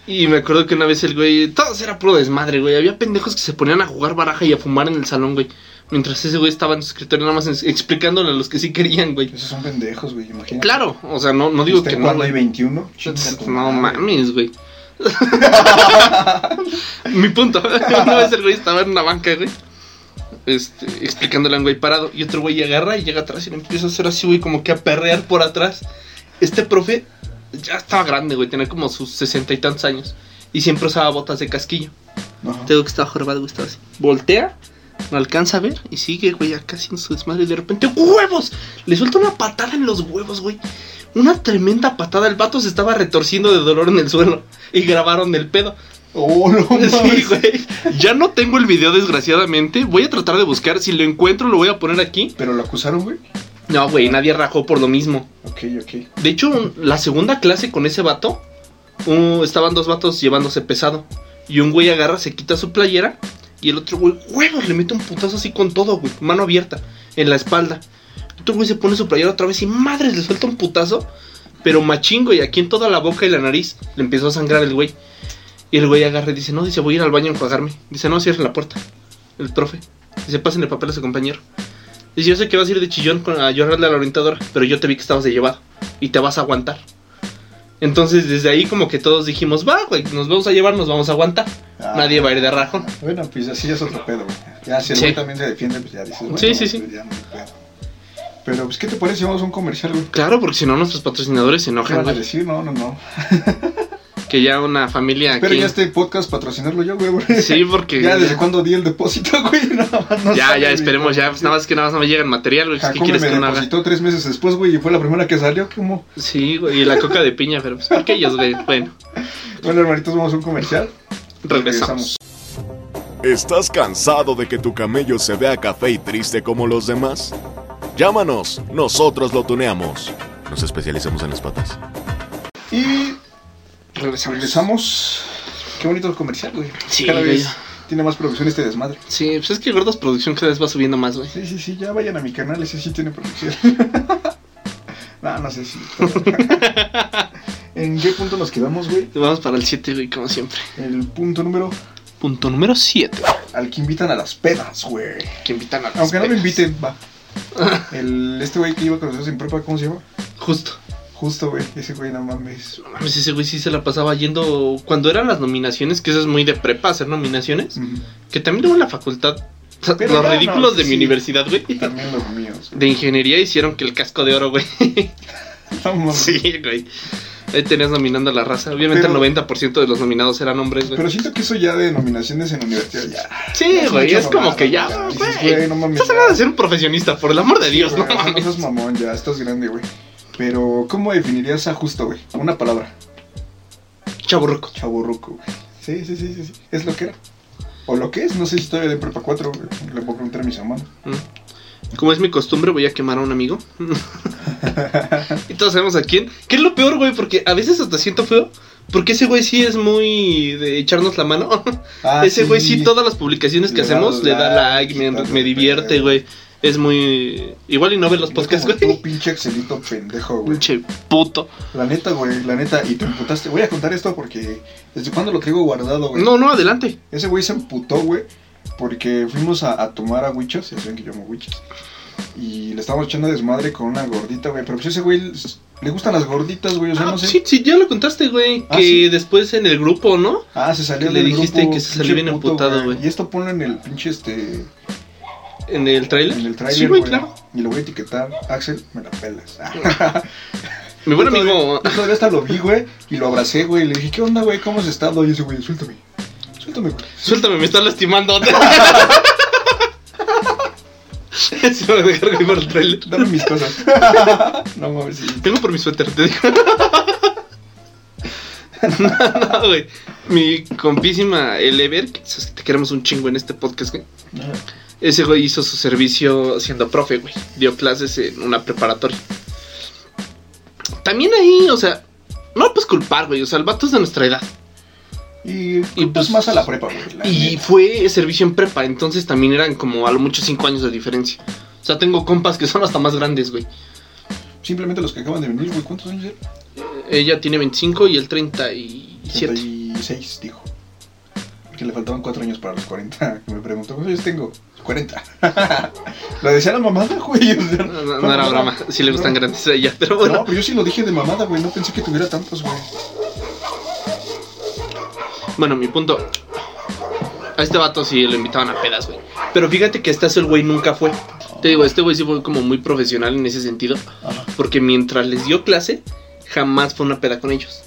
Y me acuerdo que una vez el güey, todos era puro desmadre, güey. Había pendejos que se ponían a jugar baraja y a fumar en el salón, güey. Mientras ese güey estaba en su escritorio nada más explicándole a los que sí querían, güey. Esos son pendejos, güey, imagínate. Claro, o sea, no, no digo que no, hay güey. 21. chinga tu No mames, güey. *laughs* *laughs* Mi punto. Una vez el güey estaba en una banca, güey. Este, explicándole a un güey parado. Y otro güey agarra y llega atrás y le empieza a hacer así, güey, como que a perrear por atrás. Este profe ya estaba grande, güey. Tenía como sus sesenta y tantos años. Y siempre usaba botas de casquillo. Ajá. Te digo que estaba jorobado, güey, estaba así. Voltea, no alcanza a ver y sigue, güey, acá sin su desmadre. Y de repente, ¡huevos! Le suelta una patada en los huevos, güey. Una tremenda patada. El vato se estaba retorciendo de dolor en el suelo. Y grabaron el pedo. Oh, no *laughs* Sí, güey. Ya no tengo el video, desgraciadamente. Voy a tratar de buscar. Si lo encuentro, lo voy a poner aquí. Pero lo acusaron, güey. No, güey, nadie rajó por lo mismo. Ok, ok. De hecho, la segunda clase con ese vato, estaban dos vatos llevándose pesado. Y un güey agarra, se quita su playera. Y el otro güey, huevos, le mete un putazo así con todo, güey. Mano abierta, en la espalda. El otro güey se pone su playera otra vez y madres, le suelta un putazo. Pero machingo, y aquí en toda la boca y la nariz le empezó a sangrar el güey. Y el güey agarra y dice, no, dice, voy a ir al baño a enjuagarme. Dice, no, cierren la puerta. El profe. Dice, pasen el papel a su compañero. Dice, yo sé que vas a ir de chillón con- a llorarle a la orientadora, pero yo te vi que estabas de llevado y te vas a aguantar. Entonces, desde ahí como que todos dijimos, va, güey, nos vamos a llevar, nos vamos a aguantar. Ah. Nadie va a ir de rajón. Bueno, pues así es otro pedo, güey. Ya si el Sí. güey también se defiende, pues ya dices, bueno, Sí, sí, sí. pues ya no. Pero, pues, ¿qué te parece si vamos a un comercial, güey? Claro, porque si no nuestros patrocinadores se ¿Qué enojan, van a güey. decir? No, no, no. *laughs* Que ya una familia aquí... ya este podcast patrocinarlo yo, güey. porque Sí, porque... Ya, ¿desde cuándo di el depósito, *laughs* güey? Nada más no ya, ya, esperemos ya. Pues nada más que nada más no me llega el material, güey. ¿Qué quieres me que no haga? depositó tres meses después, güey, y fue la primera que salió. ¿Cómo? Sí, güey, y la coca de piña, pero pues ¿por qué ellos, güey? Bueno, Bueno, hermanitos, vamos a un comercial. regresamos. ¿Estás cansado de que tu camello se vea café y triste como los demás? Llámanos, nosotros lo tuneamos. Nos especializamos en las patas. Y Regresamos. regresamos. Qué bonito el comercial, güey. Sí, Cada vez tiene más producción este desmadre. Sí, pues es que Gordos Producción cada vez va subiendo más, güey. Sí, sí, sí, ya vayan a mi canal, ese sí tiene producción. *laughs* no, no sé si. ¿En qué punto nos quedamos, güey? Vamos para el 7, güey, como siempre. El punto número Punto número 7. al que invitan a las pedas, güey. Que invitan a las Aunque no me pedas. inviten, va. *laughs* El, este güey que iba con nosotros en prepa, ¿cómo se llama? Justo. Justo, güey. Ese güey, no mames. No mames, ese güey sí se la pasaba yendo. Cuando eran las nominaciones, que eso es muy de prepa, hacer nominaciones. Que también en la facultad. Pero los ridículos no, de mi universidad, güey. También los míos. De ingeniería hicieron que el casco de oro, güey. *laughs* No mames. sí, güey. Ahí tenías nominando a la raza. Obviamente Pero- el 90% de los nominados eran hombres, güey. Pero siento que eso ya de nominaciones en universidad ya. Sí, güey, es como que ya, güey. no mames, Estás hablando de ser un profesionista, por el amor de Dios, no mames. seas mamón, ya estás grande, güey. Pero, ¿cómo definirías a justo, güey? Una palabra. Chaburruco. Chaburruco, güey. Sí, sí, sí, sí, sí. Es lo que era. O lo que es, no sé si todavía de prepa 4, güey. Le puedo preguntar a mis hermanos. Mm. Como es mi costumbre, voy a quemar a un amigo. *laughs* *laughs* y todos sabemos a quién. ¿Qué es lo peor, güey? Porque a veces hasta siento feo. Porque ese güey sí es muy de echarnos la mano. Ah, ese güey sí, todas las publicaciones que Le da hacemos le da like, me, me divierte, güey. Es muy. Igual y no ve los podcasts, güey. pinche Excelito pendejo, güey. Pinche puto. La neta, güey, la neta. Y te emputaste. Voy a contar esto porque. ¿Desde cuándo lo traigo guardado, güey? No, no, adelante. Ese güey se emputó, güey, porque fuimos a, a tomar a Wichos, ya saben que yo amo Wichos. Y le estábamos echando desmadre con una gordita, güey. Pero pues ese güey le gustan las gorditas, güey, o sea, Ah, no sé. Sí, sí, ya lo contaste, güey. Ah, que sí. después en el grupo, ¿no? Ah, se salió que le del dijiste grupo, que se salió bien emputado, güey. Y esto ponlo en el pinche este. En el trailer. En el trailer, Sí, güey, claro. Y lo voy a etiquetar. Axel, me la pelas. *laughs* Mi buen amigo. Yo todavía hasta lo vi, güey, y lo abracé, güey. Y le dije, ¿qué onda, güey? ¿Cómo has estado? Y ese güey, suéltame. Suéltame, güey. *laughs* Suéltame, me estás lastimando. *laughs* Se me va a dejar güey, por el trailer. Dame mis cosas. no mames, sí. Tengo por mi suéter, te digo. no, no, güey. Mi compísima el Ever, que sabes que te queremos un chingo en este podcast, güey. Ese güey hizo su servicio siendo profe, güey. Dio clases en una preparatoria. También ahí, o sea, no lo puedes culpar, güey. O sea, el vato es de nuestra edad. Y, Y, pues pues, más a la prepa, güey. la Y neta. fue servicio en prepa, entonces también eran como a lo mucho 5 años de diferencia. O sea, tengo compas que son hasta más grandes, güey. Simplemente los que acaban de venir, güey. ¿Cuántos años eran? Ella tiene 25 y él 37. 36, dijo. Que le faltaban 4 años para los 40. Que *laughs* me preguntó, ¿cuántos años tengo? 40. *laughs* lo decía la mamada, güey. o sea, No, no, no era broma, sí le gustan No. grandes a ella, pero No, bueno. pero yo sí lo dije de mamada, güey. No pensé que tuviera tantos, güey. Bueno, mi punto. A este vato sí lo invitaban a pedas, güey. Pero fíjate que hasta el güey nunca fue. Te digo, este güey sí fue como muy profesional en ese sentido. Ajá. Porque mientras les dio clase, jamás fue una peda con ellos.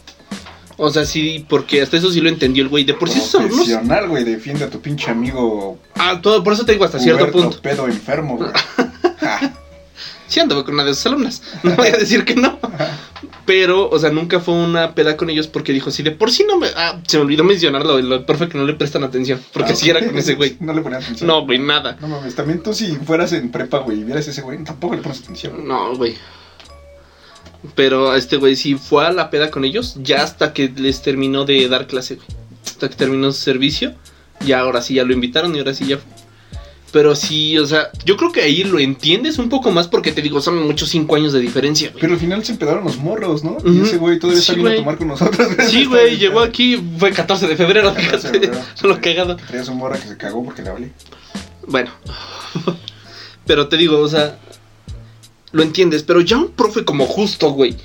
O sea, sí, porque hasta eso sí lo entendió el güey. De por sí son unos... Güey. Defiende a tu pinche amigo. Ah, todo, por eso te digo hasta cierto punto. pedo enfermo, güey. *laughs* Sí ando con una de sus alumnas. No voy a decir que no. Pero, o sea, nunca fue una peda con ellos porque dijo, si de por sí no me... Ah, se me olvidó mencionarlo, lo perfecto que no le prestan atención. Porque Ah, sí era con ese güey. *laughs* No le ponía atención. No, güey, nada. No mames, también tú si fueras en prepa, güey, y vieras ese güey, tampoco le pones atención. No, güey. Pero a este güey sí fue a la peda con ellos ya hasta que les terminó de dar clase, güey. Hasta que terminó su servicio. Ya ahora sí ya lo invitaron y ahora sí ya fue. Pero sí, o sea, yo creo que ahí lo entiendes un poco más porque te digo, son muchos cinco años de diferencia, güey. Pero al final se empedaron los morros, ¿no? Y ese güey todavía está Sí, viendo a güey. tomar con nosotros. Sí, Está güey, llegó está aquí, fue 14 de febrero, *laughs* 14 de febrero. Lo cagado. Traía su morra que se cagó porque le hablé. Bueno, *laughs* pero te digo, o sea, lo entiendes, pero ya un profe como justo, güey,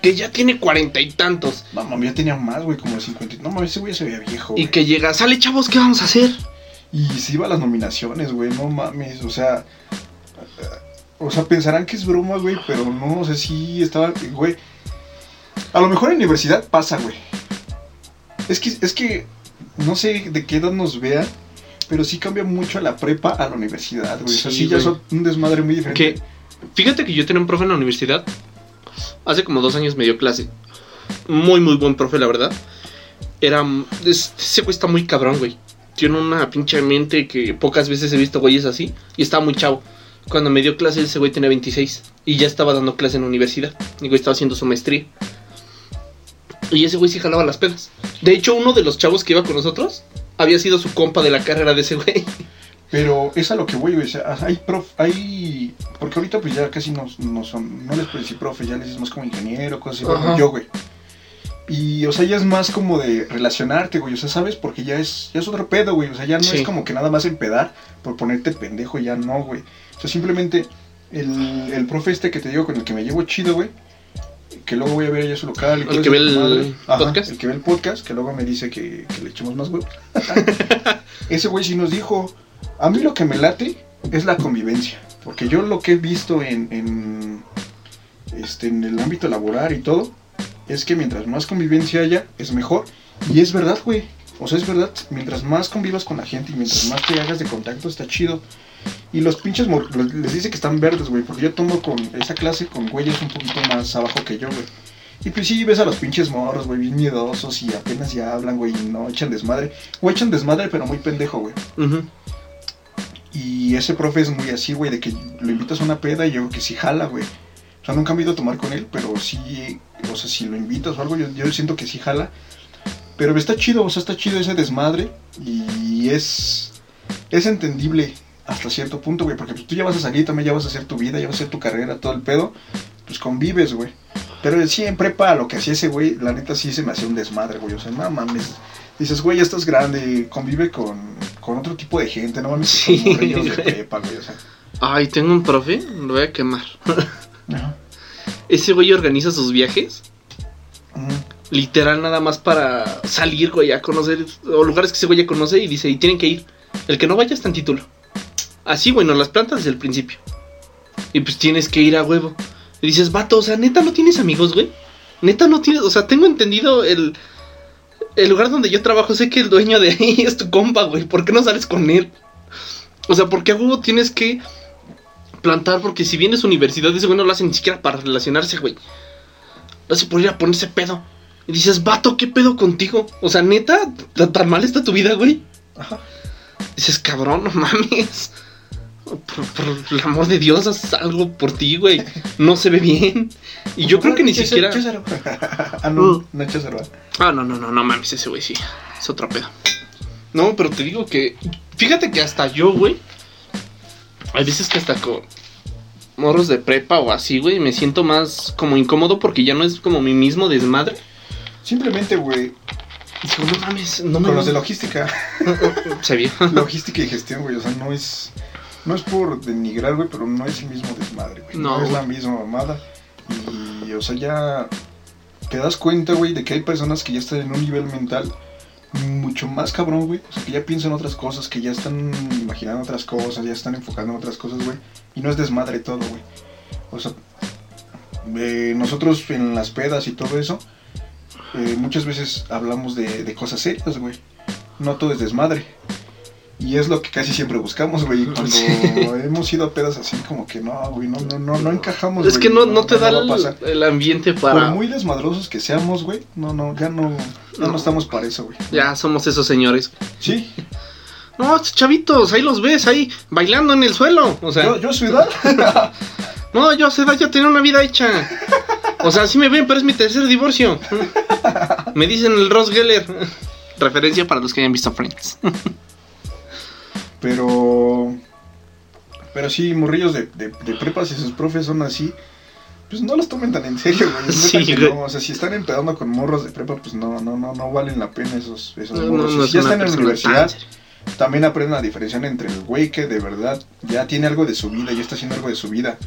que ya tiene cuarenta y tantos, No mames, ya tenía más, güey, como de 50. No mames, ese güey se veía viejo. y güey. que llega, sale chavos, ¿qué vamos a hacer? Y se iba a las nominaciones, güey, no mames, o sea. O sea, pensarán que es broma, güey, pero no, o sea, sí estaba, güey. A lo mejor en universidad pasa, güey. Es que, es que, no sé de qué edad nos vean, pero sí cambia mucho la prepa a la universidad, güey. o sea, Sí, sí, ya son un desmadre muy diferente. Que, fíjate que yo tenía un profe en la universidad. Hace como dos años me dio clase. Muy, muy buen profe, la verdad. Era. es- Ese güey está muy cabrón, güey. Tiene una pinche mente que pocas veces he visto güeyes así. Y estaba muy chavo. Cuando me dio clase, ese güey tenía 26. Y ya estaba dando clase en la universidad. Y güey estaba haciendo su maestría. Y ese güey sí jalaba las pedas. De hecho, uno de los chavos que iba con nosotros había sido su compa de la carrera de ese güey. Pero es a lo que voy, güey. O sea, hay prof, hay. Porque ahorita, pues ya casi no, no son. No les puedes decir profe, ya les dices más como ingeniero, cosas así. Ajá. yo, güey. Y, o sea, ya es más como de relacionarte, güey. O sea, ¿sabes? Porque ya es, ya es otro pedo, güey. O sea, ya no Sí. es como que nada más empedar por ponerte pendejo, ya no, güey. O sea, simplemente el, el profe este que te digo con el que me llevo chido, güey. Que luego voy a ver allá su local. Y ¿El que ve el. Ajá, podcast? El que ve el podcast, que luego me dice que, que le echemos más, güey. *laughs* Ese güey sí nos dijo, a mí lo que me late es la convivencia. Porque yo lo que he visto en, este, en el ámbito laboral y todo, es que mientras más convivencia haya, es mejor. Y es verdad, güey. O sea, es verdad. Mientras más convivas con la gente y mientras más te hagas de contacto, está chido. Y los pinches mor- les dice que están verdes, güey. Porque yo tomo con esa clase con güeyes un poquito más abajo que yo, güey. Y pues sí, ves a los pinches morros, güey, bien miedosos y apenas ya hablan, güey, y no echan desmadre. O echan desmadre, pero muy pendejo, güey. Y ese profe es muy así, güey, de que lo invitas a una peda y yo que sí jala, güey. O sea, nunca me he ido a tomar con él, pero sí, o sea, si lo invitas o algo, yo, yo siento que sí jala. Pero está chido, o sea, está chido ese desmadre y es, es entendible hasta cierto punto, güey, porque pues, tú ya vas a salir, también ya vas a hacer tu vida, ya vas a hacer tu carrera, todo el pedo, pues convives, güey. Pero sí, en prepa, lo que hacía ese güey, la neta sí se me hacía un desmadre, güey, o sea, no mames. Dices, güey, ya estás grande, convive con, con otro tipo de gente, no mames, Sí, con morrillos de güey. prepa, güey, o sea. Ay, tengo un profe, lo voy a quemar. *laughs* Ajá. Ese güey organiza sus viajes, literal, nada más para salir, güey, a conocer, o lugares que ese güey ya conoce y dice, y tienen que ir. El que no vaya está en título. Así, güey, nos las plantas desde el principio. Y pues tienes que ir a huevo. Y dices, vato, o sea, neta, ¿no tienes amigos, güey? Neta, no tienes, o sea, tengo entendido el... El lugar donde yo trabajo, sé que el dueño de ahí *laughs* es tu compa, güey. ¿Por qué no sales con él? O sea, ¿por qué a huevo tienes que plantar? Porque si vienes a universidad, ese güey no lo hace ni siquiera para relacionarse, güey. Lo hace por ir a ponerse pedo. Y dices, vato, ¿qué pedo contigo? O sea, neta, ¿tan- tan mal está tu vida, güey. Ajá. Dices, cabrón, no mames. Por, por el amor de Dios, haz algo por ti, güey. No se ve bien. Y yo creo que ni siquiera. *laughs* Ah, no, Mm. no. Ah, no, no, no, no mames, ese güey sí. Es otro pedo. No, pero te digo que. Fíjate que hasta yo, güey. Hay veces que hasta con morros de prepa o así, güey, me siento más como incómodo porque ya no es como mi mismo desmadre. Simplemente, güey, Digo, no mames, no me. con los de logística. *laughs* Se vio. logística y gestión, güey, o sea, no es... No es por denigrar, güey, pero no es el mismo desmadre, güey. No, No, es la misma mamada. Y, o sea, ya te das cuenta, güey, de que hay personas que ya están en un nivel mental mucho más cabrón, güey. O sea, que ya piensan otras cosas, que ya están imaginando otras cosas, ya están enfocando en otras cosas, güey. Y no es desmadre todo, güey. O sea, eh, nosotros en las pedas y todo eso, eh, muchas veces hablamos de, de cosas serias, güey. No todo es desmadre. Y es lo que casi siempre buscamos, güey. *laughs* Cuando Sí. hemos ido a pedas así, como que no, güey, no, no, no, no encajamos. Es güey, que no, no te da el, ambiente Por para. muy desmadrosos que seamos, güey, no, no, ya no, ya no, No. estamos para eso, güey. Ya somos esos señores. Sí, No, chavitos, ahí los ves, ahí bailando en el suelo. O sea, yo, yo a su edad. *laughs* no, yo a esa edad ya tenía una vida hecha. O sea, sí me ven, pero es mi tercer divorcio. Me dicen el Ross Geller. Referencia para los que hayan visto Friends. *laughs* Pero. Pero sí, morrillos de, de, de prepas y sus profes son así. Pues no los tomen tan en serio, güey. *laughs* Sí, güey. no. O sea, si están empezando con morros de prepa, pues no, no, no, no valen la pena esos, esos No, morros. no si ya están en la universidad, también aprenden a diferenciar entre el güey que de verdad ya tiene algo de su vida, ya está haciendo algo de su vida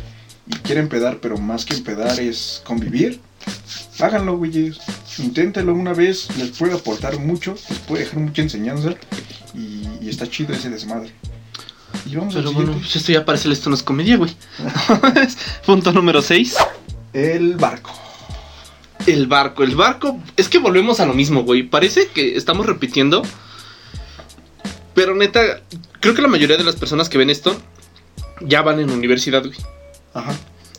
y quiere empedar, pero más que empedar es convivir. Háganlo, güeyes. Inténtenlo una vez, les puede aportar mucho, les puede dejar mucha enseñanza y, y está chido ese desmadre. Y vamos al Pero bueno, pues esto ya parece esto no es comedia, güey. *laughs* Punto número 6. El barco. El barco, el barco. Es que volvemos a lo mismo, güey. Parece que estamos repitiendo. Pero neta, creo que la mayoría de las personas que ven esto ya van en universidad, güey. Ajá.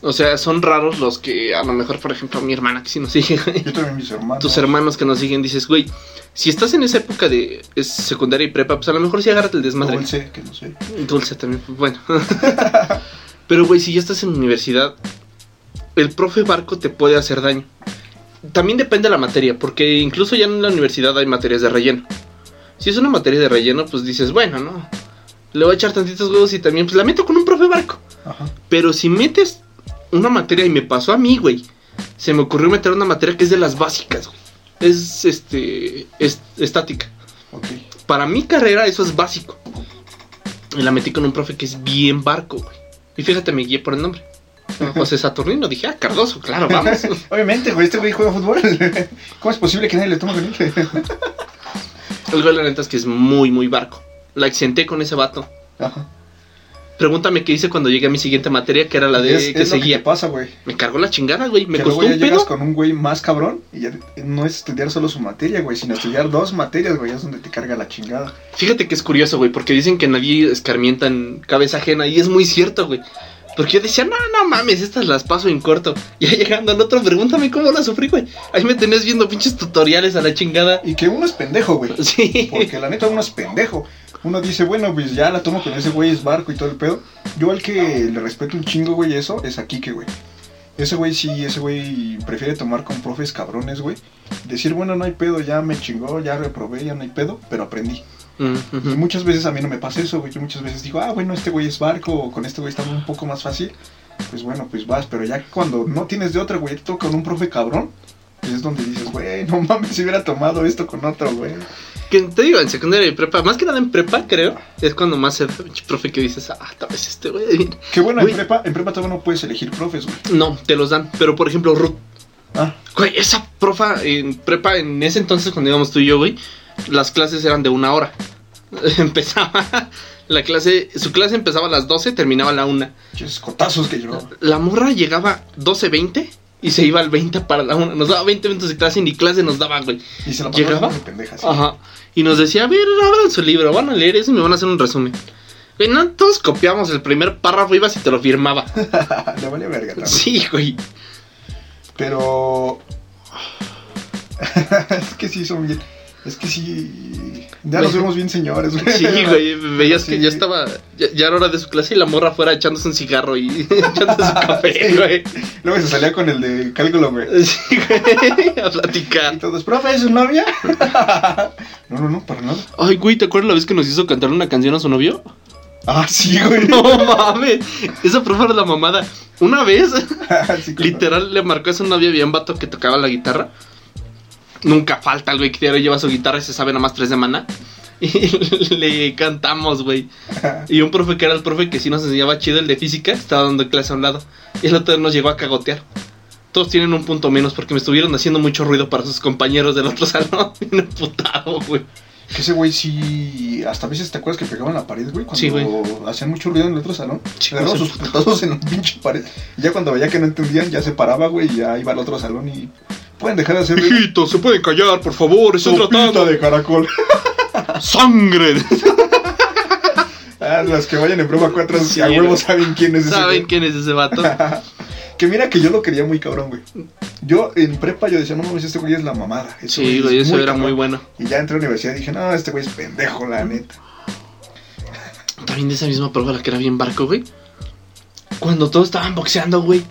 O sea, son raros los que, a lo mejor, por ejemplo, mi hermana que sí nos sigue. Yo también mis hermanos. Tus hermanos que nos siguen, dices, güey, si estás en esa época de es secundaria y prepa, pues a lo mejor sí agárrate el desmadre. Dulce, que no sé. Dulce también, pues bueno. *laughs* Pero, güey, si ya estás en universidad, el profe barco te puede hacer daño. También depende de la materia, porque incluso ya en la universidad hay materias de relleno. Si es una materia de relleno, pues dices, bueno, ¿no? Le voy a echar tantitos huevos y también, pues la meto con un profe barco. Ajá. Pero si metes una materia, y me pasó a mí, güey, se me ocurrió meter una materia que es de las básicas, güey. Es, este, es estática. Para mi carrera eso es básico. Y la metí con un profe que es bien barco, güey. Y fíjate, me guié por el nombre. José Saturnino. Dije, ah, Cardoso, claro, vamos. *laughs* Obviamente, güey, este güey juega fútbol. *laughs* ¿Cómo es posible que nadie le tome con él? el güey, la neta es que es muy, muy barco. La exenté con ese vato. Ajá. Pregúntame qué hice cuando llegué a mi siguiente materia, que era la de es, que es seguía. pasa, güey. me cargó la chingada, güey. Me que costó luego ya un pedo. con un güey más cabrón y ya no es estudiar solo su materia, güey, sino estudiar dos materias, güey, es donde te carga la chingada. Fíjate que es curioso, güey, porque dicen que nadie escarmienta en cabeza ajena. Y es muy cierto, güey. Porque yo decía, no, no mames, estas las paso en corto. *laughs* Ya llegando al otro, pregúntame cómo la sufrí, güey. Ahí me tenés viendo pinches tutoriales a la chingada. Y que uno es pendejo, güey. *laughs* Sí. Porque la neta uno es pendejo. Uno dice, bueno, pues ya la tomo con ese güey, es barco y todo el pedo. Yo al que le respeto un chingo, güey, eso, es a Kike, güey. Ese güey sí, ese güey prefiere tomar con profes cabrones, güey. Decir, bueno, no hay pedo, ya me chingó, ya reprobé, ya no hay pedo, pero aprendí. Mm, Y ujú. muchas veces a mí no me pasa eso, güey. Yo muchas veces digo, ah, bueno, este güey es barco, o con este güey está un poco más fácil. Pues bueno, pues vas, pero ya cuando no tienes de otra, güey, te toca con un profe cabrón. Pues es donde dices, güey, no mames, si hubiera tomado esto con otro, güey. Que te digo, en secundaria y prepa, más que nada en prepa, creo, es cuando más el profe que dices, ah, tal vez este güey. Qué bueno, Güey. en prepa, en prepa todavía no puedes elegir profes, güey. No, te los dan. Pero por ejemplo, Ruth. Ah, Güey, esa profa en prepa, en ese entonces, cuando íbamos tú y yo, güey, las clases eran de una hora. *laughs* Empezaba la clase, su clase empezaba a las 12, terminaba a la 1. chis cotazos que yo. La morra llegaba 12.20 y se iba al 20 para la 1. Nos daba 20 minutos de clase y ni clase nos daba, güey. Y se la ¿Llegaba? pendeja, sí. Ajá. Y nos decía, a ver, abran su libro, van a leer eso y me van a hacer un resumen. Güey, no, todos copiamos el primer párrafo, ibas y te lo firmaba. *laughs* Le vale verga también. Sí, güey. Pero. *laughs* es que sí, son bien. Es que sí. Ya nos vemos bien señores, güey. Sí, güey, *laughs* veías que ya estaba, ya, ya era hora de su clase y la morra fuera echándose un cigarro y *laughs* echándose su café, Sí. güey. Luego se salía con el de cálculo, güey. *laughs* Sí, güey, a Y platicar. todos, profe, ¿es su novia? no, no, no, para nada. Ay, güey, ¿te acuerdas la vez que nos hizo cantar una canción a su novio? Ah, sí, güey. No mames, esa prueba era la mamada. Una vez, Sí, literal, le marcó a su novia bien vato que tocaba la guitarra. Nunca falta el güey que lleva su guitarra y se sabe nada más tres de maná. *laughs* Y le cantamos, güey. Y un profe que era el profe que sí nos enseñaba chido, el de física, estaba dando clase a un lado. Y el otro nos llegó a cagotear. Todos tienen un punto menos porque me estuvieron haciendo mucho ruido para sus compañeros del otro *laughs* salón. Bien emputado, güey. Que ese güey sí. Hasta a veces te acuerdas que pegaban la pared, güey. Cuando Sí, güey. hacían mucho ruido en el otro salón. Sí, sus putazos en la pinche pared. Y ya cuando veía que no entendían, ya se paraba, güey. Y ya iba al otro salón y. Pueden dejar de hacer ruido. Hijitos, se pueden callar, por favor. Estoy tratando de caracol. *laughs* sangre. Ah, las que vayan en prueba 4 Sí, a huevo saben quién es ese. ¿Saben quién es ese vato? *laughs* Que mira que yo lo quería muy cabrón, güey. Yo en prepa yo decía, no mames, este güey es la mamada. Este Sí, güey, es eso era cabrón". muy bueno. Y ya entré a la universidad y dije, no, este güey es pendejo, la neta. También de esa misma prueba, la que era bien barco, güey. Cuando todos estaban boxeando, güey.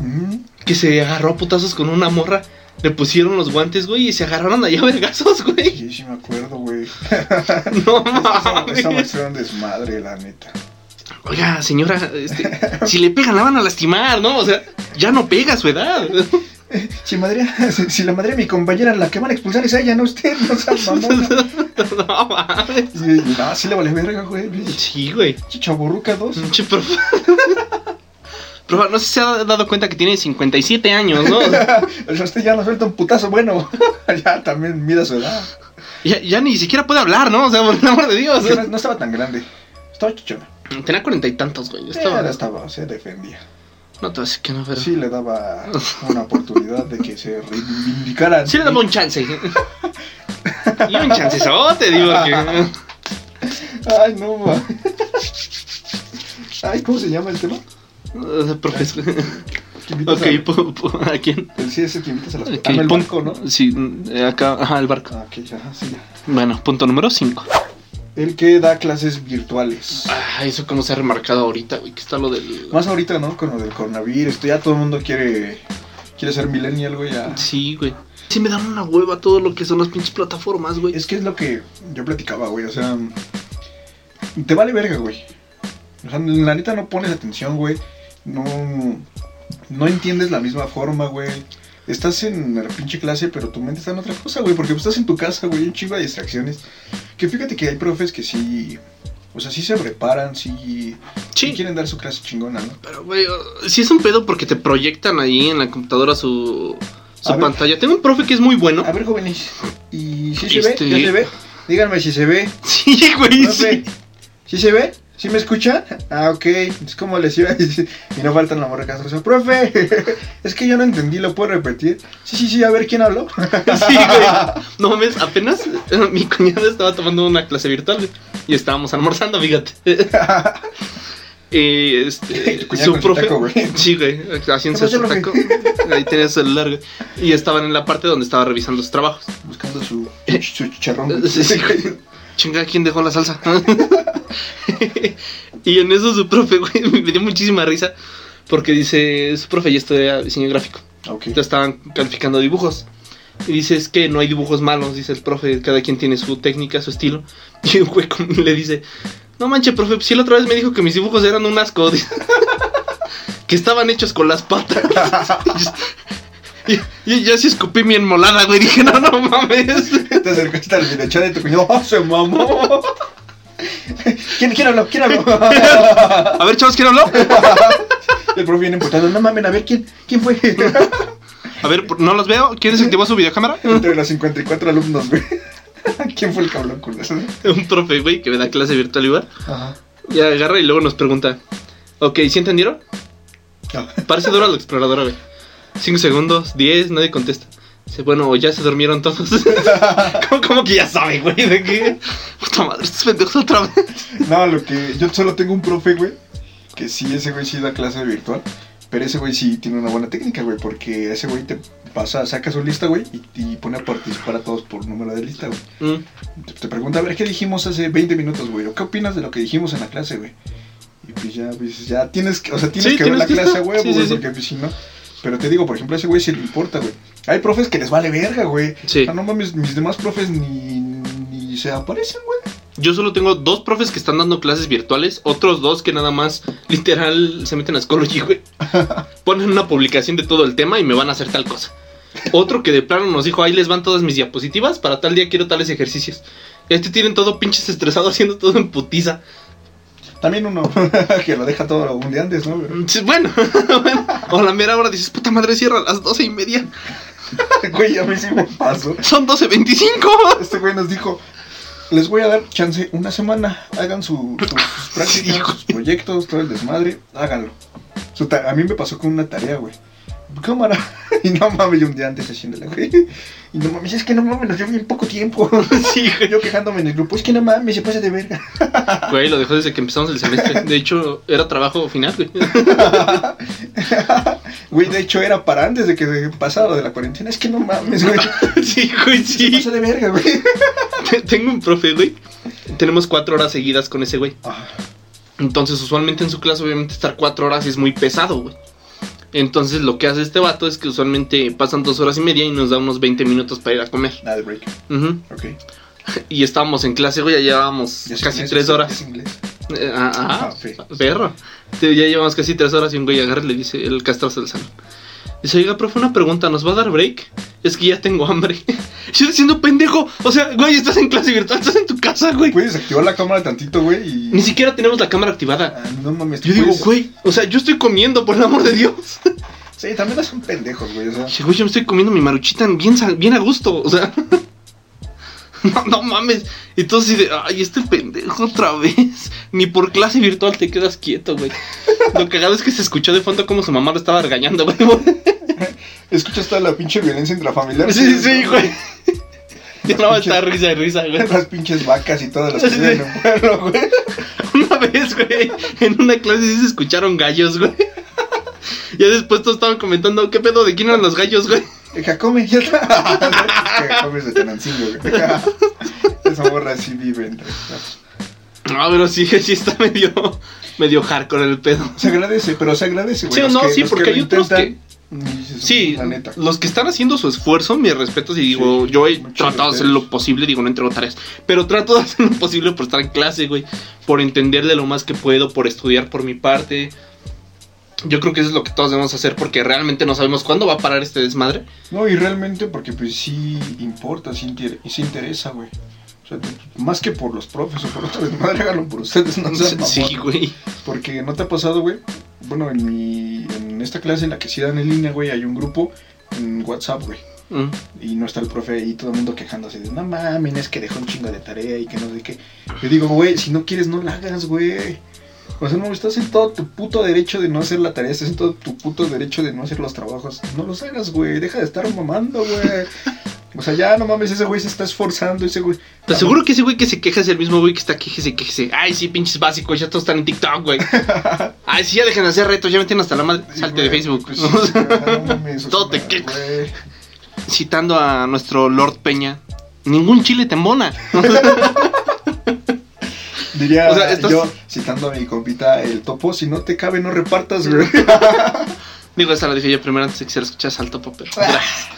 Mm. Que se agarró a putazos con una morra. Le pusieron los guantes, güey, y se agarraron allá a vergazos, güey. Sí, sí me acuerdo, güey. *laughs* No Esa mames. maestra era un desmadre, la neta. Oiga, señora, este, si le pegan la van a lastimar, ¿no? O sea, ya no pega a su edad. Si, madre, si, si la madre de mi compañera la que van a expulsar es a ella, no usted, no sea. *laughs* No mames. No, sí le vale verga, güey. Sí, güey. Chichaburruca 2. Pinche *laughs* Profa, no sé si se ha dado cuenta que tiene 57 años, ¿no? *laughs* Usted ya nos suelta un putazo bueno. *laughs* ya también mida su edad. ya, ya ni siquiera puede hablar, ¿no? O sea, por el amor de Dios. No, no estaba tan grande. Estaba chichona. Tenía cuarenta y tantos, güey. Estaba... Estaba... estaba, se defendía. No te voy a decir que no, pero... Sí le daba una oportunidad de que se reivindicaran. Sí le daba un chance. *laughs* y un chancesote, digo que... Ay, no, ma. Ay, ¿cómo se llama el tema? *laughs* Uh, profesor. *laughs* Ok, a- pu- pu- ¿a quién? el- Sí, ese que invitas a las Ok, Ah, no, el pun- barco, ¿no? Sí, acá, ajá, el barco. Ah, ok, ajá, sí. Bueno, punto número 5. El que da clases virtuales. Ah, eso como se ha remarcado ahorita, güey, que está lo del... Más ahorita, ¿no? Con lo del coronavirus. Ya todo el mundo quiere quiere ser millennial, güey. Ya. Sí, güey. Sí me dan una hueva todo lo que son las pinches plataformas, güey. Es que es lo que yo platicaba, güey. O sea, te vale verga, güey. O sea, la neta no pones atención, güey. No, no entiendes la misma forma, güey. Estás en la pinche clase, pero tu mente está en otra cosa, güey. Porque estás en tu casa, güey, un chingo de distracciones. Que fíjate que hay profes que sí. O sea, sí se preparan, sí, sí Sí. quieren dar su clase chingona, ¿no? Pero, güey, sí es un pedo porque te proyectan ahí en la computadora su, su A ver. pantalla. Tengo un profe que es muy bueno. A ver, jóvenes. ¿Y si se Este- ve? ¿Ya se ve? Díganme si se ve. *laughs* Sí, güey, Profe, sí. ¿sí se ve? ¿Sí me escuchan? Ah, ok. Es como les iba a decir. Y no faltan la morra castrosa. Profe, *laughs* es que yo no entendí, ¿lo puedo repetir? Sí, sí, sí, a ver quién habló. *laughs* Sí, güey. No mames, apenas *laughs* mi cuñada estaba tomando una clase virtual. Y estábamos almorzando, fíjate. Eh, este, su profe. taco, güey. Sí, güey, haciendo ¿Qué su taco. Ahí tenía su celular, güey. Y estaban en la parte donde estaba revisando sus trabajos. Buscando su, su chicharrón. Sí, sí, güey. Chinga, ¿quién dejó la salsa? *laughs* y en eso su profe, güey, *laughs* me dio muchísima risa. Porque dice, su profe ya estudia diseño gráfico. Ok. Entonces estaban calificando dibujos. Y dice, es que no hay dibujos malos, dice el profe, cada quien tiene su técnica, su estilo. *laughs* Y un güey le dice, no manche, profe, pues si la otra vez me dijo que mis dibujos eran un asco. que estaban hechos con las patas. y, yo sí escupí mi enmolada, güey. Dije, no, no mames. Te acercaste al videochat de tu cuñado. ¡Oh, se mamó! ¿Quién, ¿Quién habló? ¿Quién habló? *laughs* A ver, chavos, ¿quién habló? El profe viene emputado. No mames, a ver, ¿quién, quién fue? *laughs* A ver, no los veo. ¿Quién desactivó su videocámara? Entre los 54 alumnos, güey. *laughs* ¿Quién fue el habló con eso? Un profe, güey, que me da clase virtual igual. Ajá. Y agarra y luego nos pregunta, ok, ¿sí entendieron? No. Parece dura la exploradora, güey. Cinco segundos, diez, nadie contesta. Bueno, ya se durmieron todos. *laughs* ¿Cómo, cómo que ya saben, güey? ¿De qué? Puta madre, estos pendejos otra vez. No, lo que. Yo solo tengo un profe, güey. Que sí, ese güey sí da clase virtual. Pero ese güey sí tiene una buena técnica, güey. Porque ese güey te pasa, saca su lista, güey. Y, y pone a participar a todos por número de lista, güey. Mm, Te, te pregunta, a ver, ¿qué dijimos hace 20 minutos, güey? ¿O qué opinas de lo que dijimos en la clase, güey? Y pues ya, pues ya tienes que. O sea, tienes Sí, que ver la tienes que clase, güey. Sí, sí. Porque pues si no. Pero te digo, por ejemplo, a ese güey sí le importa, güey. Hay profes que les vale verga, güey. Sí. O sea, no mames, mis demás profes ni, ni se aparecen, güey. Yo solo tengo dos profes que están dando clases virtuales, otros dos que nada más literal se meten a Schoology, güey. *laughs* Ponen una publicación de todo el tema y me van a hacer tal cosa. Otro que de plano nos dijo, ahí les van todas mis diapositivas, para tal día quiero tales ejercicios. Este tienen todo pinches estresado haciendo todo en putiza. También uno *laughs* que lo deja todo un día antes, ¿no? Sí, Bueno, *laughs* bueno. O la mera hora dices, puta madre, cierra a las doce y media. *laughs* Güey, a mí sí me pasó. Son 12.25. Este güey nos dijo, les voy a dar chance una semana, hagan su, sus, sus prácticas, sus proyectos, todo el desmadre, háganlo. Su a mí me pasó con una tarea, güey. Cámara. Y no mames, yo un día antes haciéndola, güey. Y no mames, es que no mames, nos dio bien poco tiempo. *laughs* Sí, güey. Yo quejándome en el grupo, es que no mames, se pasa de verga. *laughs* Güey, lo dejó desde que empezamos el semestre. De hecho, era trabajo final, güey. *laughs* Güey, de hecho era para antes de que pasara lo de la cuarentena. Es que no mames, güey. Sí, güey, Se sí. pasa de verga, güey. Tengo un profe, güey. Tenemos cuatro horas seguidas con ese güey. Ah, Entonces, usualmente en su clase, obviamente, estar cuatro horas es muy pesado, güey. Entonces, lo que hace este vato es que usualmente pasan dos horas y media y nos da unos 20 minutos para ir a comer. nada de break. Ujú. Ok. *laughs* Y estábamos en clase, güey, ya llevábamos casi inglés, tres es- horas. inglés. Eh, ah, ah, Ah, sí. perro. Ya llevamos casi tres horas y un güey agarra y le dice el castroso del salón. Dice, oiga, profe, una pregunta, ¿nos va a dar break? Es que ya tengo hambre. *laughs* Yo diciendo pendejo. O sea, güey, estás en clase virtual, estás en tu casa, güey. Puedes activar la cámara tantito, güey, y... Ni siquiera tenemos la cámara activada. Ah, no mames. Yo digo, puedes- güey, o sea, yo estoy comiendo, por el amor de Dios. Sí, también son pendejos, güey. O sea, güey, yo me estoy comiendo mi maruchita bien, bien a gusto, o sea. *laughs* *laughs* No, no mames. Y tú así de, ay, este pendejo otra vez. Ni por clase virtual te quedas quieto, güey. Lo cagado es que se escuchó de fondo como su mamá lo estaba regañando, güey. *laughs* Escuchas toda la pinche violencia intrafamiliar. Sí, sí, güey. Ya no va a estar risa y risa, güey. Las pinches vacas y todas las que Sí. en el pueblo, güey. *laughs* Una vez, güey, en una clase sí se escucharon gallos, güey. Ya después todos estaban comentando, ¿qué pedo de quién eran los gallos, güey? Jacome, ya está. El Jacome *laughs* es de Tenancingo. *laughs* Esa morra sí vive entre. No, pero sí, *laughs* sí está medio, medio hardcore el pedo. Se agradece, pero se agradece, güey. Sí, Los no, que- sí, porque que hay otros intentan, y dices, Sí, La neta. los que están haciendo su esfuerzo, mis respetos, y digo, yo he tratado de hacer lo posible, digo, no entrego tareas, pero trato de hacer lo posible por estar en clase, güey, por entenderle lo más que puedo, por estudiar por mi parte. Yo creo que eso es lo que todos debemos hacer porque realmente no sabemos cuándo va a parar este desmadre. No, y realmente porque pues sí importa, sí, inter- sí interesa, güey. O sea, más que por los profes o por otra vez, madre, *laughs* háganlo por ustedes, no *laughs* sean Sí, güey. Porque no te ha pasado, güey. Bueno, en mi en esta clase en la que sí dan en línea, güey, hay un grupo en WhatsApp, güey. Mm. Y no está el profe y todo el mundo quejándose de, no mames, es que dejó un chingo de tarea y que no sé qué. Yo digo, güey, si no quieres, no la hagas, güey. O sea, no, estás en todo tu puto derecho de no hacer la tarea, estás en todo tu puto derecho de no hacer los trabajos. No los hagas, güey, deja de estar mamando, güey. O sea, ya no mames, ese güey se está esforzando, ese güey. Te aseguro que ese güey que se queja es el mismo güey que está quejese, quejese. Ay, sí, pinches básicos, ya todos están en TikTok, güey. *laughs* Ay, sí, ya dejen de hacer retos, ya me tienen hasta la madre. Sí, Salte de Facebook. pues sí, no mames, Todo te queja. Citando a nuestro Lord Peña. Ningún chile te embona. *laughs* Diría O sea, estás- yo, citando a mi compita, el topo, si no te cabe, no repartas, güey. *laughs* Digo, esa la dije yo primero antes de que se la escuchas al topo, pero. gracias.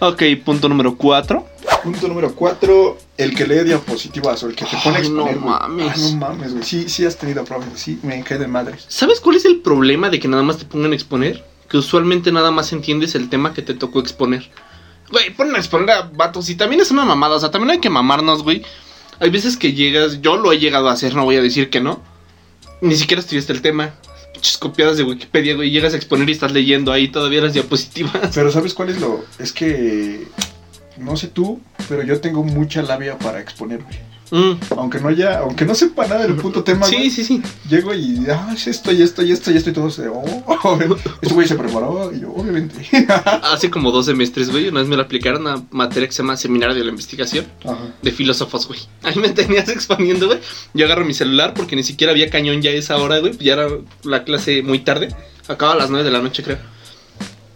Ok, punto número 4. Punto número 4, el que lee diapositivas o el que te pone a no exponer, güey. mames. No mames, güey. Sí, sí has tenido profes, sí, me cae de madres. ¿Sabes cuál es el problema de que nada más te pongan a exponer? Que usualmente nada más entiendes el tema que te tocó exponer. Güey, ponen a exponer a vatos y también es una mamada. O sea, también hay que mamarnos, güey. Hay veces que llegas, yo lo he llegado a hacer, no voy a decir que no. Ni siquiera estudiaste el tema. Pinches copiadas de Wikipedia, güey. Llegas a exponer y estás leyendo ahí todavía las diapositivas. Pero ¿sabes cuál es lo? Es que, no sé tú, pero yo tengo mucha labia para exponer, güey. Mm, Aunque no haya, aunque no sepa nada del puto tema, Sí, güey, sí, sí. llego y, ah, es esto y esto y esto y esto y todo se, oh, *laughs* este güey se preparó y yo, obviamente. *laughs* Hace como dos semestres, güey, una vez me lo aplicaron a materia que se llama Seminario de la Investigación. Ajá. de filósofos, güey. Ahí me tenías *laughs* exponiendo, güey. Yo agarro mi celular porque ni siquiera había cañón ya a esa hora, güey. Ya era la clase muy tarde. Acaba a las 9 de la noche, creo.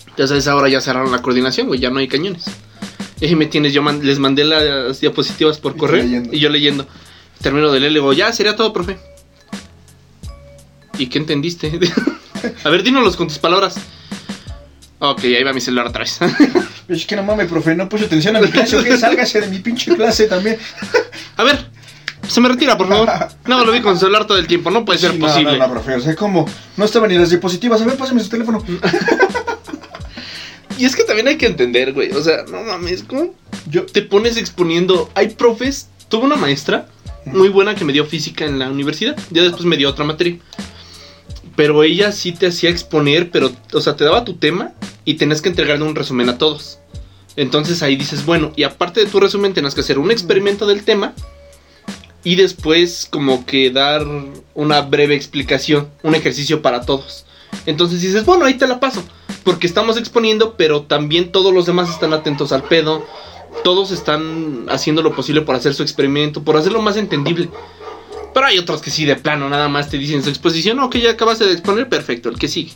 Entonces a esa hora ya cerraron la coordinación, güey. Ya no hay cañones. Y ahí me tienes, yo man- les mandé las diapositivas por correo y yo leyendo. Termino de leer, le digo, ya, sería todo, profe. ¿Y qué entendiste? *laughs* a ver, dínoslos con tus palabras. Ok, ahí va mi celular otra vez. *laughs* Es que no mames, profe, no puse atención a mi clase, ¿o qué? Sálgase de mi pinche clase también. *laughs* a ver, se me retira, por favor. No, lo vi con celular todo el tiempo, no puede ser Sí, no, posible. No, no, profe, o sea, como no estaban ni las diapositivas, a ver, pásame su teléfono. Y es que también hay que entender, güey. O sea, no mames, ¿cómo Yo, te pones exponiendo? Hay profes. Tuve una maestra muy buena que me dio física en la universidad. Ya después me dio otra materia. Pero ella sí te hacía exponer, pero, o sea, te daba tu tema y tenías que entregarle un resumen a todos. Entonces ahí dices, bueno, y aparte de tu resumen, tenías que hacer un experimento del tema y después como que dar una breve explicación, un ejercicio para todos. Entonces dices, bueno, ahí te la paso, porque estamos exponiendo, pero también todos los demás están atentos al pedo, todos están haciendo lo posible por hacer su experimento, por hacerlo más entendible. Pero hay otros que sí, de plano, nada más te dicen su exposición, ok, ya acabaste de exponer, perfecto, el que sigue.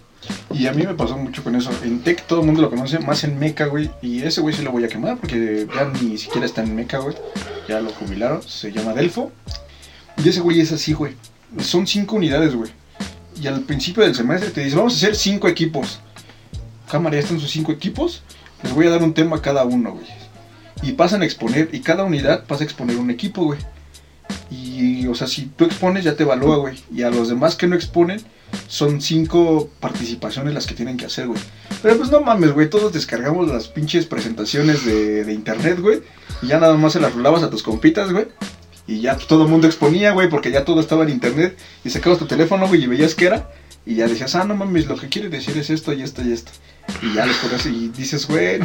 y a mí me pasó mucho con eso. En Tech todo el mundo lo conoce, más en Meca, güey. Y ese güey sí lo voy a quemar porque ya ni siquiera está en Meca, güey. Ya lo jubilaron, se llama Delfo. Y ese güey es así, güey. Son cinco unidades, güey. Y al principio del semestre te dice, vamos a hacer cinco equipos. Cámara, ya están sus cinco equipos. Les voy a dar un tema a cada uno, güey. Y pasan a exponer, y cada unidad pasa a exponer un equipo, güey. Y, o sea, si tú expones, ya te evalúa, güey. Y a los demás que no exponen, son cinco participaciones las que tienen que hacer, güey. Pero pues no mames, güey. Todos descargamos las pinches presentaciones de, internet, güey. Y ya nada más se las rolabas a tus compitas, güey. Y ya todo el mundo exponía, güey, porque ya todo estaba en internet. Y sacabas tu teléfono, güey, y veías qué era. Y ya decías, ah, no mames, lo que quiere decir es esto y esto y esto. Y ya les pones y dices, güey,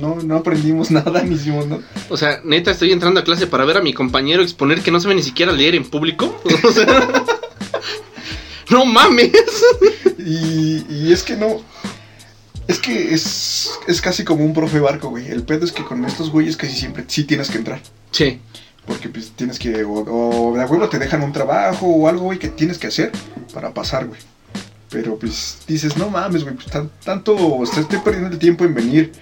no, no aprendimos *laughs* nada, ni hicimos nada. O sea, neta, estoy entrando a clase para ver a mi compañero exponer que no sabe ni siquiera leer en público. *laughs* O sea, *laughs* no mames. Y, y es que no. Es que es, es casi como un profe barco, güey. El pedo es que con estos güeyes casi siempre sí tienes que entrar. Sí. Porque pues tienes que, o, o de huevo te dejan un trabajo o algo, güey, que tienes que hacer para pasar, güey. Pero pues dices, no mames, güey, pues tan- tanto, estoy perdiendo el tiempo en venir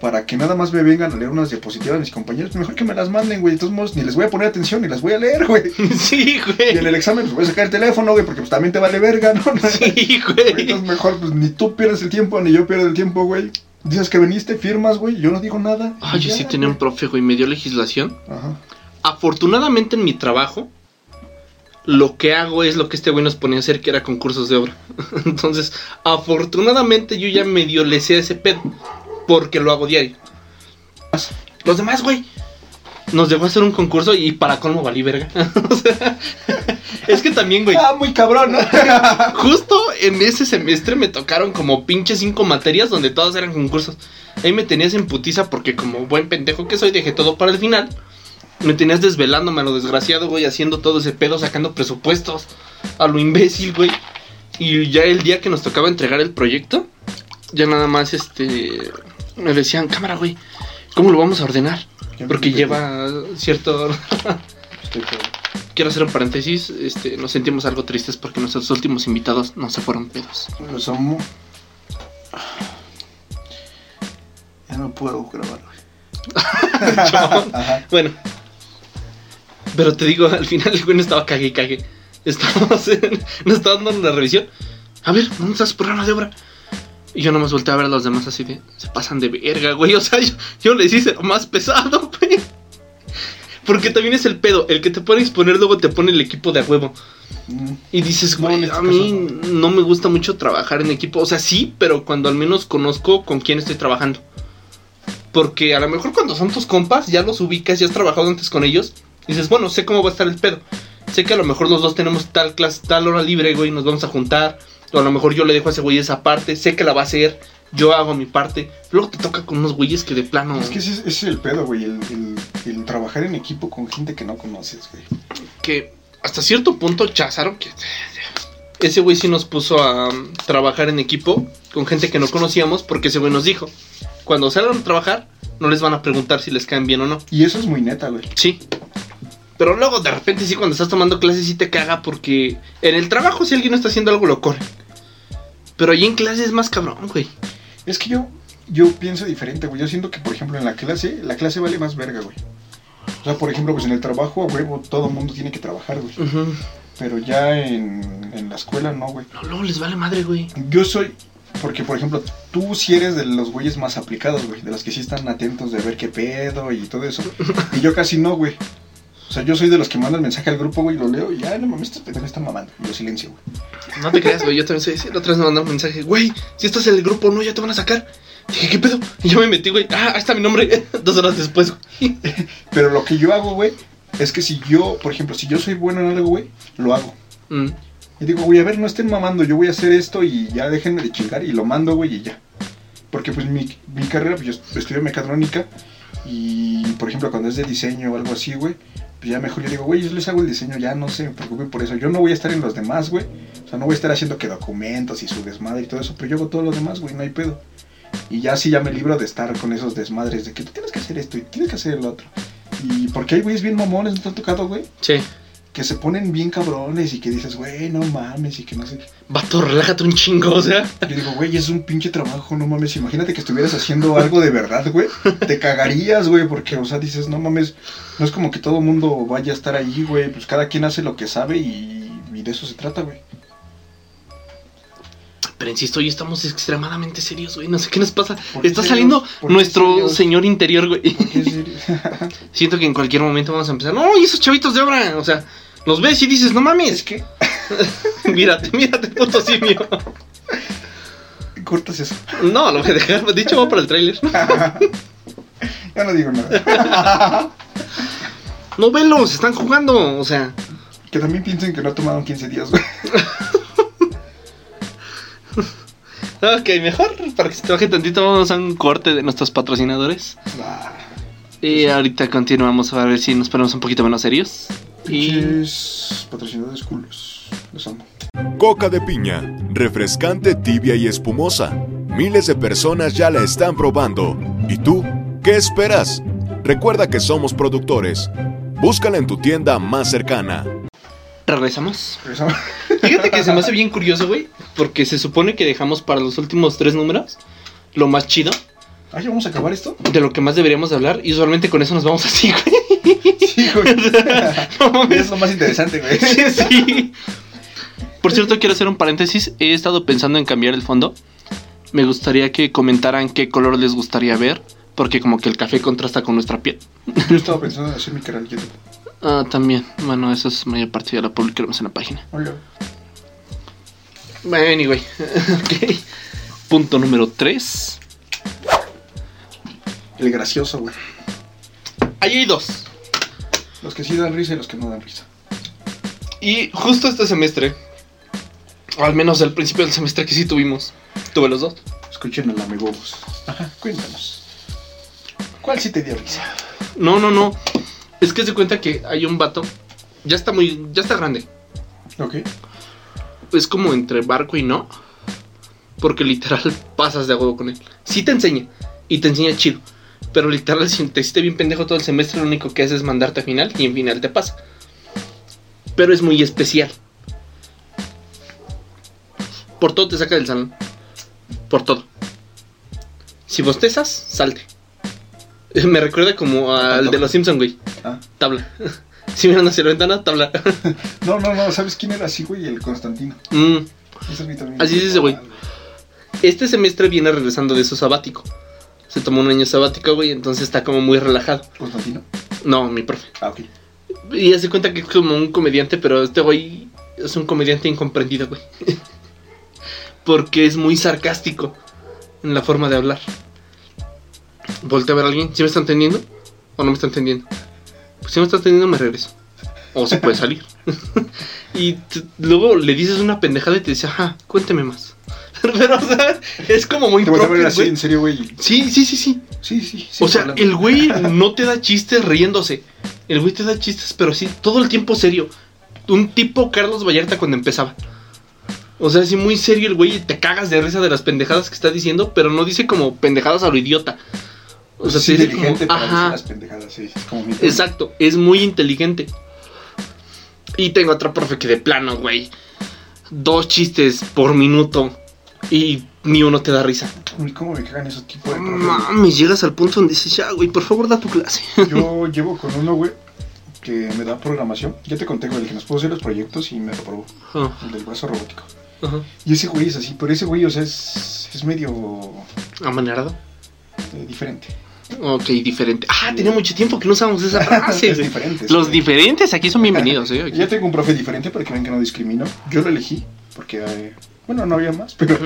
para que nada más me vengan a leer unas diapositivas mis compañeros. Mejor que me las manden, güey. De todos modos, ni les voy a poner atención, ni las voy a leer, güey. *laughs* Sí, Y en güey. el examen pues voy a sacar el teléfono, güey, porque pues también te vale verga, ¿no? *laughs* Sí, Güey, güey. Entonces mejor, pues ni tú pierdes el tiempo, ni yo pierdo el tiempo, güey. Dices que veniste, firmas, güey, yo no digo nada. Ah, yo Ya, sí tenía un güey. profe, güey, me dio legislación. Ajá. Afortunadamente en mi trabajo, lo que hago es lo que este güey nos ponía a hacer, que era concursos de obra. *laughs* Entonces, afortunadamente yo ya medio le sé ese pedo, porque lo hago diario. Los demás, güey, nos dejó hacer un concurso y para colmo valí verga. *laughs* o sea, *laughs* es que también, güey, Ah, muy cabrón, ¿no? justo en ese semestre me tocaron como pinche cinco materias donde todas eran concursos. Ahí me tenías en putiza porque como buen pendejo que soy dejé todo para el final. Me tenías desvelándome a lo desgraciado, güey, haciendo todo ese pedo, sacando presupuestos a lo imbécil, güey. Y ya el día que nos tocaba entregar el proyecto, ya nada más este me decían, "Cámara, güey, ¿cómo lo vamos a ordenar?" Porque lleva cierto. *laughs* Quiero hacer un paréntesis, este, nos sentimos algo tristes porque nuestros últimos invitados no se fueron pedos. Pues somos... Ya no puedo grabar, güey. *laughs* Bueno, pero te digo, *laughs* al final el güey no estaba cague y cague. Estábamos en, *laughs* nos estaba dando una revisión. A ver, ¿dónde está su programa de obra? Y yo nomás volteé a ver a los demás así de, se pasan de verga, güey. *laughs* O sea, yo, yo les hice lo más pesado, güey. Porque también es el pedo, el que te pone a exponer luego te pone el equipo de a huevo. Mm, Y dices, güey, este a mí caso no me gusta mucho trabajar en equipo. O sea, sí, pero cuando al menos conozco con quién estoy trabajando. Porque a lo mejor cuando son tus compas, ya los ubicas, ya has trabajado antes con ellos. Dices, bueno, sé cómo va a estar el pedo. Sé que a lo mejor los dos tenemos tal clase, tal hora libre, güey, nos vamos a juntar. O a lo mejor yo le dejo a ese güey esa parte, sé que la va a hacer, yo hago mi parte. Luego te toca con unos güeyes que de plano... Es que ese, es- ese es el pedo, güey. El, el- el trabajar en equipo con gente que no conoces, güey. que hasta cierto punto Cházaro, que ese güey sí nos puso a um, trabajar en equipo con gente que no conocíamos, porque ese güey nos dijo, cuando salgan a trabajar, no les van a preguntar si les caen bien o no. Y eso es muy neta, güey. Sí. Pero luego de repente sí cuando estás tomando clases sí te caga porque en el trabajo si alguien no está haciendo algo lo corre. Pero ahí en clase es más cabrón, güey. Es que yo, yo pienso diferente, güey. Yo siento que, por ejemplo, en la clase, la clase vale más verga, güey. O sea, por ejemplo, pues en el trabajo, a huevo, todo el mundo tiene que trabajar, güey. Pero ya en, en la escuela, no, güey. No, luego les vale madre, güey. Yo soy, porque, por ejemplo, tú sí eres de los güeyes más aplicados, güey. De los que sí están atentos de ver qué pedo y todo eso. *laughs* Y yo casi no, güey. O sea, yo soy de los que manda el mensaje al grupo, güey, lo leo y ya, no mames, estos pendejos están mamando. Y lo silencio, güey. No te creas, güey. Yo también soy así. La otra vez me mandaron un mensaje, güey, si estás en el grupo, no, ya te van a sacar. Dije, ¿qué pedo? Y yo me metí, güey. Ah, ahí está mi nombre. *laughs* Dos horas después, güey. *laughs* Pero lo que yo hago, güey, es que si yo, por ejemplo, si yo soy bueno en algo, güey, lo hago. Mm. Y digo, güey, a ver, no estén mamando, yo voy a hacer esto y ya déjenme de chingar y lo mando, güey, y ya. Porque pues mi, mi carrera, pues yo estudio mecatrónica y, por ejemplo, cuando es de diseño o algo así, güey, pues ya mejor yo digo, güey, yo les hago el diseño, ya no se preocupen por eso. Yo no voy a estar en los demás, güey. O sea, no voy a estar haciendo que documentos y su desmadre y todo eso, pero yo hago todo lo demás, güey, no hay pedo. Y ya sí ya me libro de estar con esos desmadres de que tú tienes que hacer esto y tienes que hacer el otro. Y porque hay güeyes bien mamones, ¿no te han tocado, güey? Sí. Que se ponen bien cabrones y que dices, güey, no mames, y que no sé. Vato, relájate un chingo, o sea. Yo digo, güey, es un pinche trabajo, no mames. Imagínate que estuvieras haciendo algo de verdad, güey. Te cagarías, güey, porque, o sea, dices, no mames, no es como que todo el mundo vaya a estar ahí, güey. Pues cada quien hace lo que sabe y, y de eso se trata, güey. Pero insisto, hoy estamos extremadamente serios, güey. No sé qué nos pasa. ¿Por qué Está serios? saliendo ¿Por qué nuestro serios? señor interior, güey. *laughs* Siento que en cualquier momento vamos a empezar. No, y esos chavitos de obra. O sea, los ves y dices, no es mames. que *laughs* mírate, mírate, puto simio. *laughs* cortas eso. No, lo voy a dejar. Dicho, va para el tráiler. Ya no digo nada. No velos, están jugando. O sea, Que también piensen que no tomaron 15 días, güey. Ok, mejor para que se trabaje tantito, vamos a un corte de nuestros patrocinadores. Y ahorita continuamos a ver si nos ponemos un poquito menos serios. Y patrocinadores culos. Los amo. Coca de piña, refrescante, tibia y espumosa. Miles de personas ya la están probando. ¿Y tú? ¿Qué esperas? Recuerda que somos productores. Búscala en tu tienda más cercana. Regresamos. Regresamos. *laughs* Fíjate que se me hace bien curioso, güey. Porque se supone que dejamos para los últimos tres números lo más chido, Ah, ¿ya vamos a acabar esto? de lo que más deberíamos de hablar. Y usualmente con eso nos vamos así, güey. Sí, güey. *laughs* *laughs* No mames. es lo más interesante, güey. sí. Por cierto, quiero hacer un paréntesis. He estado pensando en cambiar el fondo. Me gustaría que comentaran qué color les gustaría ver. Porque como que el café contrasta con nuestra piel. Yo estaba pensando en hacer mi canal YouTube. Ah, también. Bueno, eso es mayor parte de la publicaremos en la página. Oiga. Bueno, anyway. *laughs* ok. Punto número 3. El gracioso, güey. Ahí hay dos. Los que sí dan risa y los que no dan risa. Y justo este semestre, o al menos al principio del semestre que sí tuvimos, tuve los dos. Escuchen al amigos. Ajá, cuéntanos. ¿Cuál sí te dio risa? No, no, no. Es que se cuenta que hay un vato, ya está muy, ya está grande. Ok. Es como entre barco y no. Porque literal *laughs* pasas de huevo con él. Sí te enseña. Y te enseña chido. Pero literal, si te hiciste bien pendejo todo el semestre, lo único que hace es mandarte a final y en final te pasa. Pero es muy especial. Por todo te saca del salón. Por todo. Si bostezas, salte. *laughs* Me recuerda como al de los Simpson, güey. Ah. Tabla. *laughs* Si miran hacia la ventana, tabla. *laughs* No, no, no. ¿Sabes quién era así, güey? El Constantino. Mm. Ese. Así es ese güey. Este semestre viene regresando de su sabático. Se tomó un año sabático, güey, entonces está como muy relajado. ¿Constantino? No, mi profe. Ah, ok. Y hace cuenta que es como un comediante, pero este güey es un comediante incomprendido, güey. Porque es muy sarcástico en la forma de hablar. Voltea a ver a alguien. ¿Sí me está entendiendo? ¿O no me está entendiendo? Pues si me está entendiendo, me regreso. O se puede salir. *laughs* y luego le dices una pendejada y te dice, ajá, cuénteme más. *laughs* pero, o sea, es como muy propio, así, güey. en serio, güey. Sí, sí, sí, sí. Sí, sí. sí O sea, hablando. el güey no te da chistes riéndose. El güey te da chistes, pero sí, todo el tiempo serio. Un tipo Carlos Vallarta cuando empezaba. O sea, sí, muy serio el güey y te cagas de risa de las pendejadas que está diciendo, pero no dice como pendejadas a lo idiota. O sea, sí, como, inteligente para ajá, las pendejadas, sí. Como mi exacto, es muy inteligente. Y tengo otro profe que de plano, güey. Dos chistes por minuto y ni uno te da risa. Uy, ¿Cómo me cagan esos tipos de profes? Mames, llegas al punto donde dices, ya, güey, por favor, da tu clase. Yo llevo con uno, güey, que me da programación. Ya te conté, güey, el que nos puso hacer los proyectos y me reprobó. Ah, El del brazo robótico. ajá. Y ese güey es así, pero ese güey, o sea, es, es medio ¿Amanerado? eh, diferente. Ok, diferente. Ah, tenía mucho tiempo que no usábamos esa *laughs* frase. es güey. diferente. Los diferentes aquí son bienvenidos, ¿eh? *laughs* Aquí. Ya tengo un profe diferente para que vean que no discrimino. Yo lo elegí porque, eh, bueno, no había más, pero...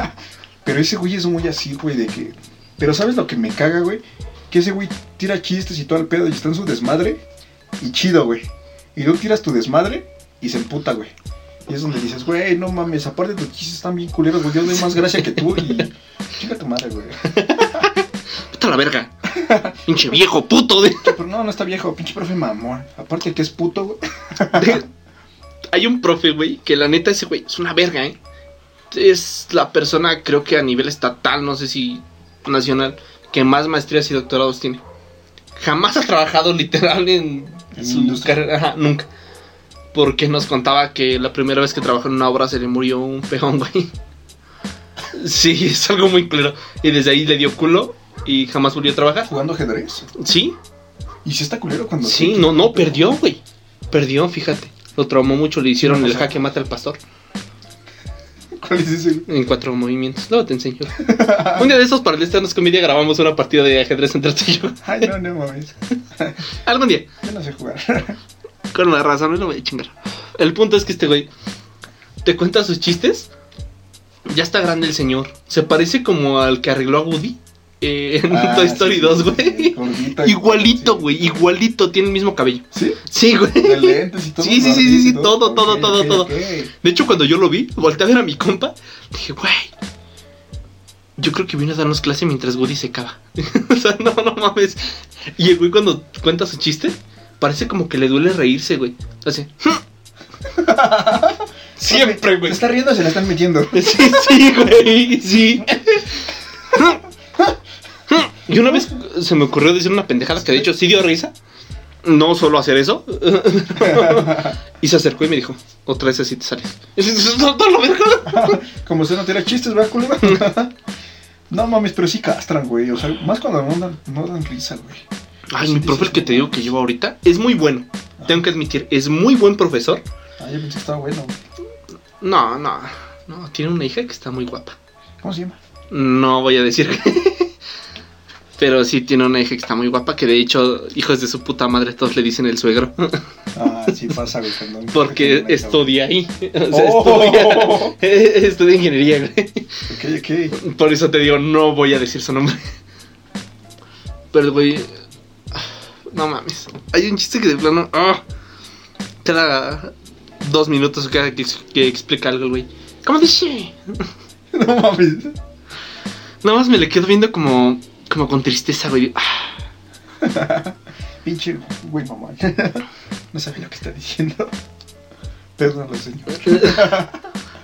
*laughs* pero ese güey es muy así, güey, de que... Pero ¿sabes lo que me caga, güey? Que ese güey tira chistes y todo el pedo y está en su desmadre y chido, güey. Y luego tiras tu desmadre y se emputa, güey. Y es donde dices, güey, no mames, aparte tus chistes están bien culeros, güey. Yo doy más gracia que tú y... Chinga tu madre, güey. Puta la verga. *laughs* Pinche viejo puto. De... Pero no, no está viejo, pinche profe mamón. Aparte que es puto, güey. Hay un profe, güey, que la neta ese güey es una verga, ¿eh? Es la persona, creo que a nivel estatal, no sé si nacional, que más maestrías y doctorados tiene. Jamás ha trabajado literal en, En su industria. carrera. Ajá, nunca. Porque nos contaba que la primera vez que trabajó en una obra se le murió un peón, güey. *laughs* Sí, es algo muy claro. Y desde ahí le dio culo y jamás volvió a trabajar. Jugando ajedrez. Sí, Y si está culero cuando... sí, no, no, perdió, güey. Perdió, fíjate. Lo traumó mucho, le hicieron el jaque mata al pastor ¿Cuál es ese? en cuatro movimientos. Luego te enseño. *laughs* Un día de esos para el Stand Comedia grabamos una partida de ajedrez entre tú y yo. Ay, no, no mames. *laughs* Algún día. Yo no sé jugar. *laughs* Con la raza, no lo voy a chingar. El punto es que este güey te cuenta sus chistes. Ya está grande el señor. Se parece como al que arregló a Woody eh, en Ah, Toy Story sí, 2, sí, güey. Igualito, sí. güey. Igualito. Tiene el mismo cabello. ¿Sí? Sí, güey. Lentes y todo. Sí, sí, sí, sí, todo, todo, todo, todo. De hecho, cuando yo lo vi, volteé a ver a mi compa. Dije, güey, Yo creo que vino a darnos clase mientras Woody se cava. *laughs* o sea, no, no mames. Y el güey cuando cuenta su chiste, parece como que le duele reírse, güey. Así. *laughs* Siempre, Se güey. está riendo, se la están metiendo. Sí, sí, güey, sí. *laughs* Y una vez se me ocurrió decir una pendejada que de hecho sí dio risa. No solo hacer eso. *laughs* Y se acercó y me dijo, otra vez así te sales. Y dices, "No, no, la *laughs* verga". Como si no tuviera chistes, ¿verdad, culero? *laughs* no mames, pero sí castran, güey. O sea, más cuando no dan, no dan risa, güey. Ay, mi profe el que te digo que llevo ahorita es muy bueno. Tengo que admitir, es muy buen profesor. Ah, yo pensé que estaba bueno, güey. No, no, no, tiene una hija que está muy guapa. ¿Cómo se llama? No voy a decir que. Pero sí tiene una hija que está muy guapa, que de hecho, hijos de su puta madre, todos le dicen el suegro. Ah, sí pasa, güey. *laughs* Porque estudia ahí. *laughs* O sea, Oh. *laughs* estudia, estudia ingeniería, güey. Ok, ok. Por eso te digo, no voy a decir su nombre. Pero, güey. No mames. Hay un chiste que de plano. ah, cada dos minutos cada que, que explica algo, güey. ¿Cómo dice? No mames. Nada más me le quedo viendo como. Como con tristeza, güey. Ah, *laughs* Pinche güey, mamá. *laughs* No sabía lo que está diciendo. Perdónalo, señor. *laughs*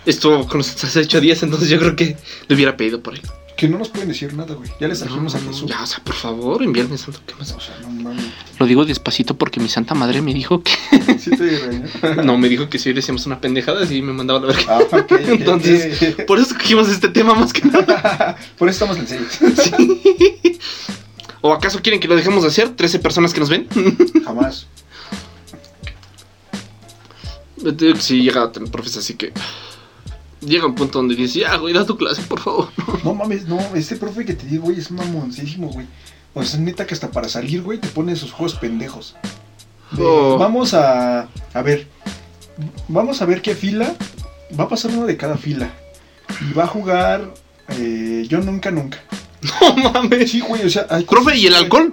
Estuvo con nosotros hace ocho días, entonces yo creo que le hubiera pedido por él. Que no nos pueden decir nada, güey. Ya les trajimos a No, Jesús. ya, o sea, por favor, enviarme santo. ¿Qué más? O sea, no mames. Lo digo despacito porque mi santa madre me dijo que. *laughs* Sí te regañó. *laughs* No, me dijo que si hoy decíamos una pendejada, y me mandaba a la verga. Ah, ok, ok, Entonces, por eso escogimos este tema más que nada. *laughs* Por eso estamos en serio. Sí. ¿O acaso quieren que lo dejemos de hacer? ¿13 personas que nos ven? Jamás. Sí llega a tener profes así que. Llega un punto donde dices, ya, güey, da tu clase, por favor. No mames, no. Este profe que te digo, güey, es mamoncísimo, güey. O sea, neta que hasta para salir, güey, te pone esos juegos pendejos. De, Oh. Vamos a. A ver. Vamos a ver qué fila. Va a pasar uno de cada fila. Y va a jugar. eh, yo nunca, nunca. *laughs* No mames. Sí, güey, o sea, hay cosas Profe, ¿y el alcohol?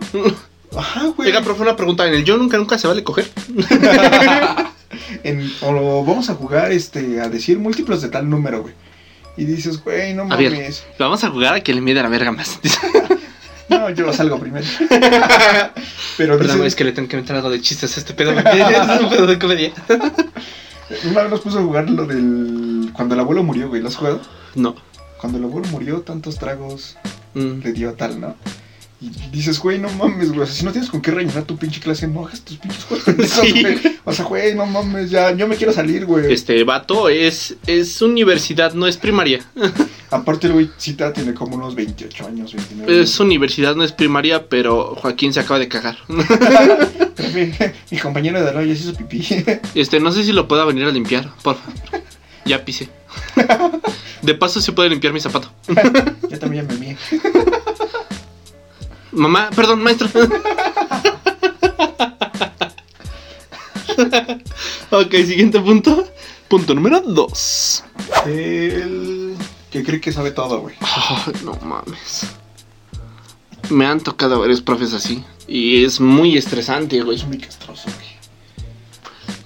Ajá, güey. Oiga, profe, una pregunta. En el yo nunca, nunca se vale coger. *laughs* En- o vamos a jugar este a decir múltiplos de tal número, güey. Y dices, güey, no A ver. mames. Lo vamos a jugar a que le mide la verga más. *laughs* No, yo salgo primero. *laughs* Pero Perdón, dices, es que le tengo que meter algo de chistes a este pedo. *laughs* es un pedo de comedia. una vez nos puso a jugar lo del. Cuando el abuelo murió, güey. ¿Lo has jugado? No. Cuando el abuelo murió, tantos tragos Mm. le dio a tal, ¿no? Y dices, güey, no mames, güey. O sea, si no tienes con qué rellenar tu pinche clase, no hagas tus pinches juegos pendejos, *laughs* Sí. *laughs* O sea, güey, no mames, ya, yo me quiero salir, güey. Este vato es, es universidad, no es primaria. *laughs* Aparte, el güey, cita tiene como unos 28 años, 29 Es universidad, no es primaria, pero Joaquín se acaba de cagar. Mi compañero de al lado ya se hizo pipí. Este, no sé si lo pueda venir a limpiar, por favor. Ya pisé. De paso, sí puede limpiar mi zapato. Yo también ya me mié. Mamá, perdón, maestro. ok, siguiente punto. Punto número 2. El que cree que sabe todo, güey. no mames. Me han tocado varios profes así. Y es muy estresante, güey. Es muy castroso, güey.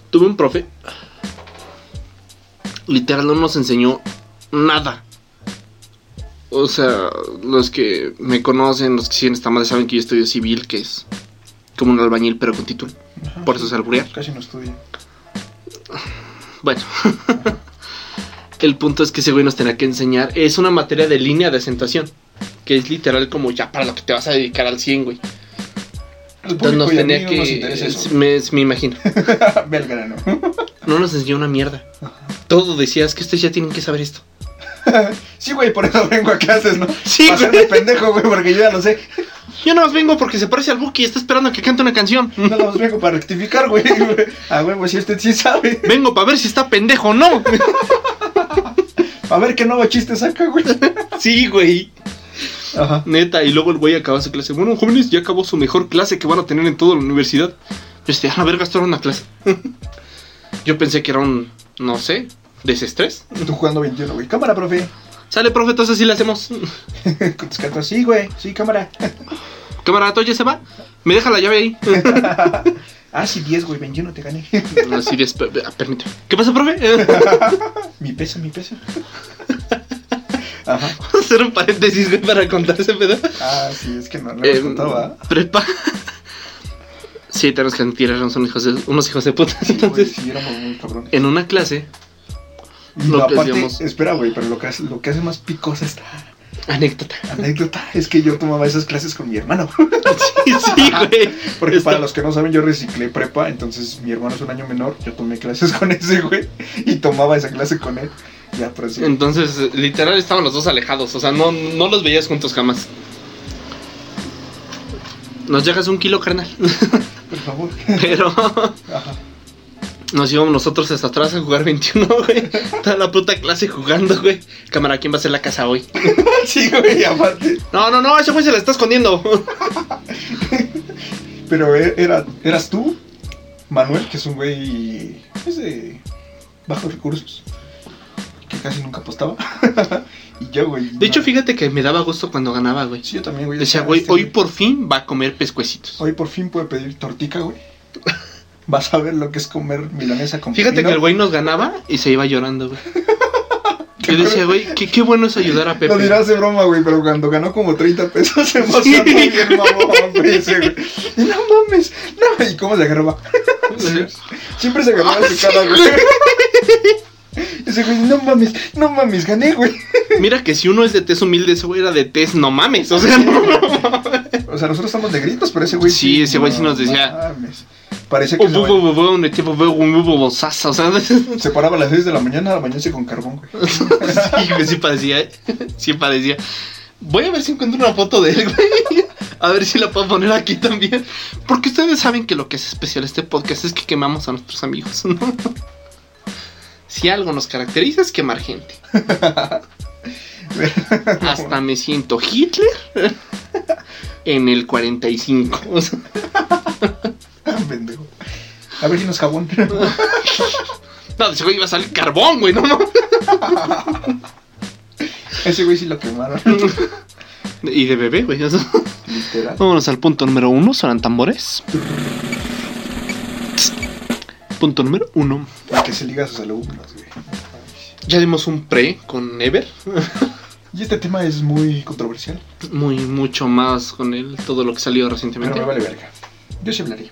Tuve un profe. Literal no nos enseñó nada. O sea, los que me conocen, los que siguen esta madre saben que yo estudio civil, que es como un albañil pero con título. Ajá, Por eso es alburear. Casi no estudia. Bueno. *laughs* El punto es que ese güey nos tenía que enseñar. Es una materia de línea de acentuación. Que es literal como ya para lo que te vas a dedicar al 100, güey. El Entonces nos tenía nos que... Me, me imagino. Ve al grano. No nos enseñó una mierda. Todo decías que ustedes ya tienen que saber esto. *laughs* sí, güey, por eso vengo a clases, ¿no? Sí, güey. pendejo, güey, porque yo ya lo sé. Yo nada más vengo porque se parece al Buki y está esperando a que cante una canción. *laughs* Nada más vengo para rectificar, güey. *laughs* A huevo, si usted sí sabe. Vengo para ver si está pendejo o no. A ver qué nuevo chiste saca, güey. Sí, güey. Ajá. Neta, y luego el güey acaba su clase. Bueno, jóvenes, ya acabó su mejor clase que van a tener en toda la universidad. Este, a la verga, esto era una clase. Yo pensé que era un, no sé, desestrés. Tú jugando 21, güey. Cámara, profe. *laughs* Sale, profe, entonces así le hacemos. *laughs* Con tus cartas, sí, güey. Sí, cámara. *laughs* Camarato, ¿ya se va? Me deja la llave ahí. Ah, sí, 10, güey. 21 te gané. Así de, ah, permíteme. ¿Qué pasa, profe? mi peso, mi peso. Ajá. hacer un paréntesis, güey, para contar ese pedo? Ah, sí, es que no, no Eh, me contaba. Prepa. Sí, tenemos que admitir, éramos unos hijos de, unos hijos de puta. Sí, Entonces, sí, éramos muy cabrones. en una clase, Y lo aparte, espera, güey, pero lo que, hace, lo que hace más picosa esta anécdota. anécdota es que yo tomaba esas clases con mi hermano. *laughs* Sí, sí, güey. Porque Está- para los que no saben, yo reciclé prepa, entonces mi hermano es un año menor, yo tomé clases con ese güey y tomaba esa clase con él. Ya, pero sí. Entonces, literal, estaban los dos alejados. O sea, no, no los veías juntos jamás. Nos llegas un kilo, carnal. Por favor. *laughs* Pero Ajá. Nos íbamos nosotros hasta atrás a jugar 21, *laughs* güey. Toda la puta clase jugando, güey. Cámara, ¿quién va a hacer la casa hoy? *laughs* Sí, güey, aparte. No, no, no, ese güey se la está escondiendo. *laughs* Pero e- era, eras tú, Manuel, que es un güey pues, de bajos recursos, que casi nunca apostaba. y yo, güey. De hecho, fíjate que me daba gusto cuando ganaba, güey. Sí, yo también, güey. Decía, güey, este hoy por fin va a comer pescuecitos. Hoy por fin puede pedir tortica, güey. Vas a ver lo que es comer milanesa con Fíjate pepino. que el güey nos ganaba y se iba llorando, güey. *laughs* Yo decía, güey, qué, qué bueno es ayudar a Lo Pepe. dirás de broma, güey, pero cuando ganó como 30 pesos se emocionó bien, mamón, güey, ese, güey. Y no mames, no, ¿y cómo se agarraba? *laughs* Siempre se agarraba su cara, güey. *laughs* Ese güey, no mames, no mames, gané, güey. Mira que si uno es de tez humilde, ese güey era de tez, no mames. O sea, no, O sea, nosotros estamos negritos, pero ese güey Sí, ese güey sí nos decía- mames. Parece que se, sí, *laughs* paraba a las 6 de la mañana a bañarse con carbón, güey. *laughs* güey, sí parecía, sí parecía. Voy a ver si encuentro una foto de él, güey. A ver si la puedo poner aquí también. Porque ustedes saben que lo que es especial este podcast es que quemamos a nuestros amigos, ¿no? Si algo nos caracteriza es quemar gente. *laughs* Hasta me siento Hitler en el 45. *laughs* Pendejo. A ver si nos jabón. *laughs* no, ese güey iba a salir carbón, güey, no mames. *laughs* Ese güey sí lo quemaron. Y de bebé, güey. Literal. Vámonos al punto número uno, sonan tambores. Punto número uno. La que se liga a sus alumnos, güey. Ya dimos un pre con Ever. Y este tema es muy controversial, Muy, mucho más con él, todo lo que salió pero recientemente. me vale verga. Yo sí hablaría.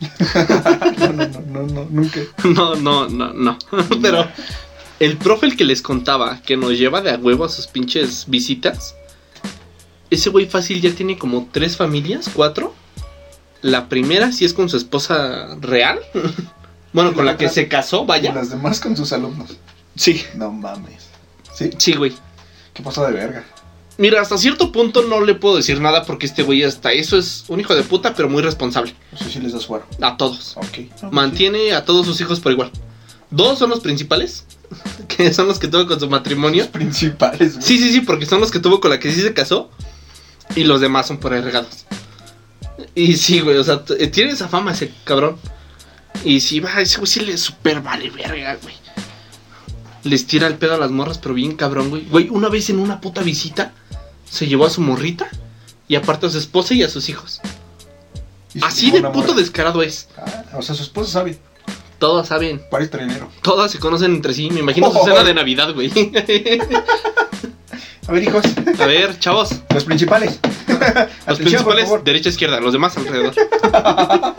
No, *laughs* no, no, no, no, nunca. No, no, no, no. *laughs* Pero el profe el que les contaba que nos lleva de a huevo a sus pinches visitas. Ese güey fácil ya tiene como tres familias, cuatro. La primera sí es con su esposa real. *laughs* Bueno, con la que se casó, Y vaya. las demás con sus alumnos. Sí, No mames. ¿Sí? sí, güey. ¿Qué pasó de verga? Mira, hasta cierto punto no le puedo decir nada porque este güey hasta eso es un hijo de puta, pero muy responsable. No sé si les das suero. A todos. Ok. No, Mantiene a todos sus hijos por igual. Dos son los principales, *laughs* que son los que tuvo con su matrimonio. Los principales, güey. Sí, sí, sí, porque son los que tuvo con la que sí se casó. Y los demás son por ahí regados. Y sí, güey, o sea, t- tiene esa fama ese cabrón. Y sí, va, ese güey sí le super vale verga, güey. Les tira el pedo a las morras, pero bien cabrón, güey. Güey, una vez en una puta visita, se llevó a su morrita. Y aparte a su esposa y a sus hijos. Y Así de puto morra. descarado es. Ah, o sea, su esposa sabe. Todas saben. Para este dinero. Todas se conocen entre sí. Me imagino su Oh. cena de Navidad, güey. *laughs* A ver, hijos. A ver, chavos. Los principales. *laughs* Los Atención, principales, derecha, izquierda. Los demás alrededor. *laughs*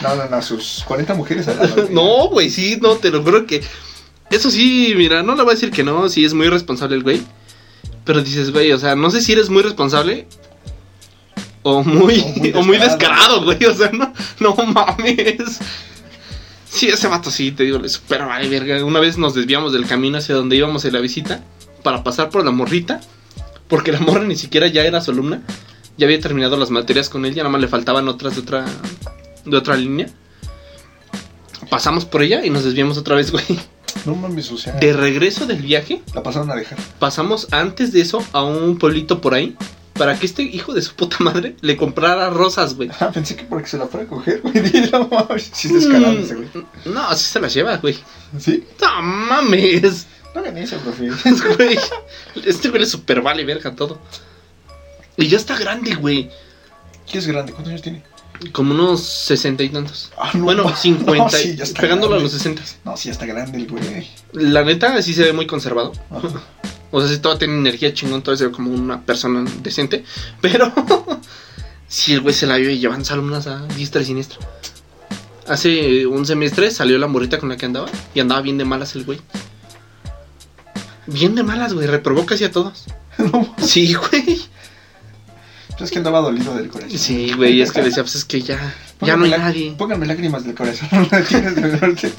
No, no, no, sus 40 mujeres al lado, güey. No, güey, sí, no, te lo juro que. Eso sí, mira, no le voy a decir que no, sí es muy responsable el güey. Pero dices, güey, o sea, no sé si eres muy responsable. O muy, O muy o muy descarado. güey. O sea, no, no mames. Sí, ese vato sí, te digo, le vale, verga. Una vez nos desviamos del camino hacia donde íbamos en la visita. Para pasar por la morrita. Porque la morra ni siquiera ya era su alumna. Ya había terminado las materias con él, ya nada más le faltaban otras de otra, de otra línea. Pasamos por ella y nos desviamos otra vez, güey. No mames, o sea. De regreso del viaje, La pasaron a dejar. pasamos antes de eso a un pueblito por ahí. Para que este hijo de su puta madre le comprara rosas, güey. Ah, pensé que porque se la fuera a coger, güey. *laughs* Dije, no mames. Sí, es descarado ese, güey. Mm, No, así se las lleva, güey. ¿Sí? No mames. No hagan eso, profe. *laughs* Güey, Este güey le super vale verga todo. Y ya está grande, güey. ¿Qué es grande? ¿Cuántos años tiene? Como unos sesenta y tantos. Ah, no, bueno, *laughs* cincuenta. no, y- sí, pegándolo a los sesentas. No, sí, está grande el güey. La neta, sí se ve muy conservado. Ajá. *laughs* O sea, si todavía tiene energía chingón, todavía se ve como una persona decente. Pero *laughs* sí, el güey se la vio y llevan alumnas a diestra y siniestra. Hace un semestre salió la morrita con la que andaba y andaba bien de malas el güey. Bien de malas, güey. Reprobó casi a todos. No, Sí, güey. Pues es que andaba dolido del corazón. Sí, güey. Es que decía, pues es que ya, ya no hay Pónganme nadie. Pónganme lágrimas del corazón. *laughs* No tienes de norte.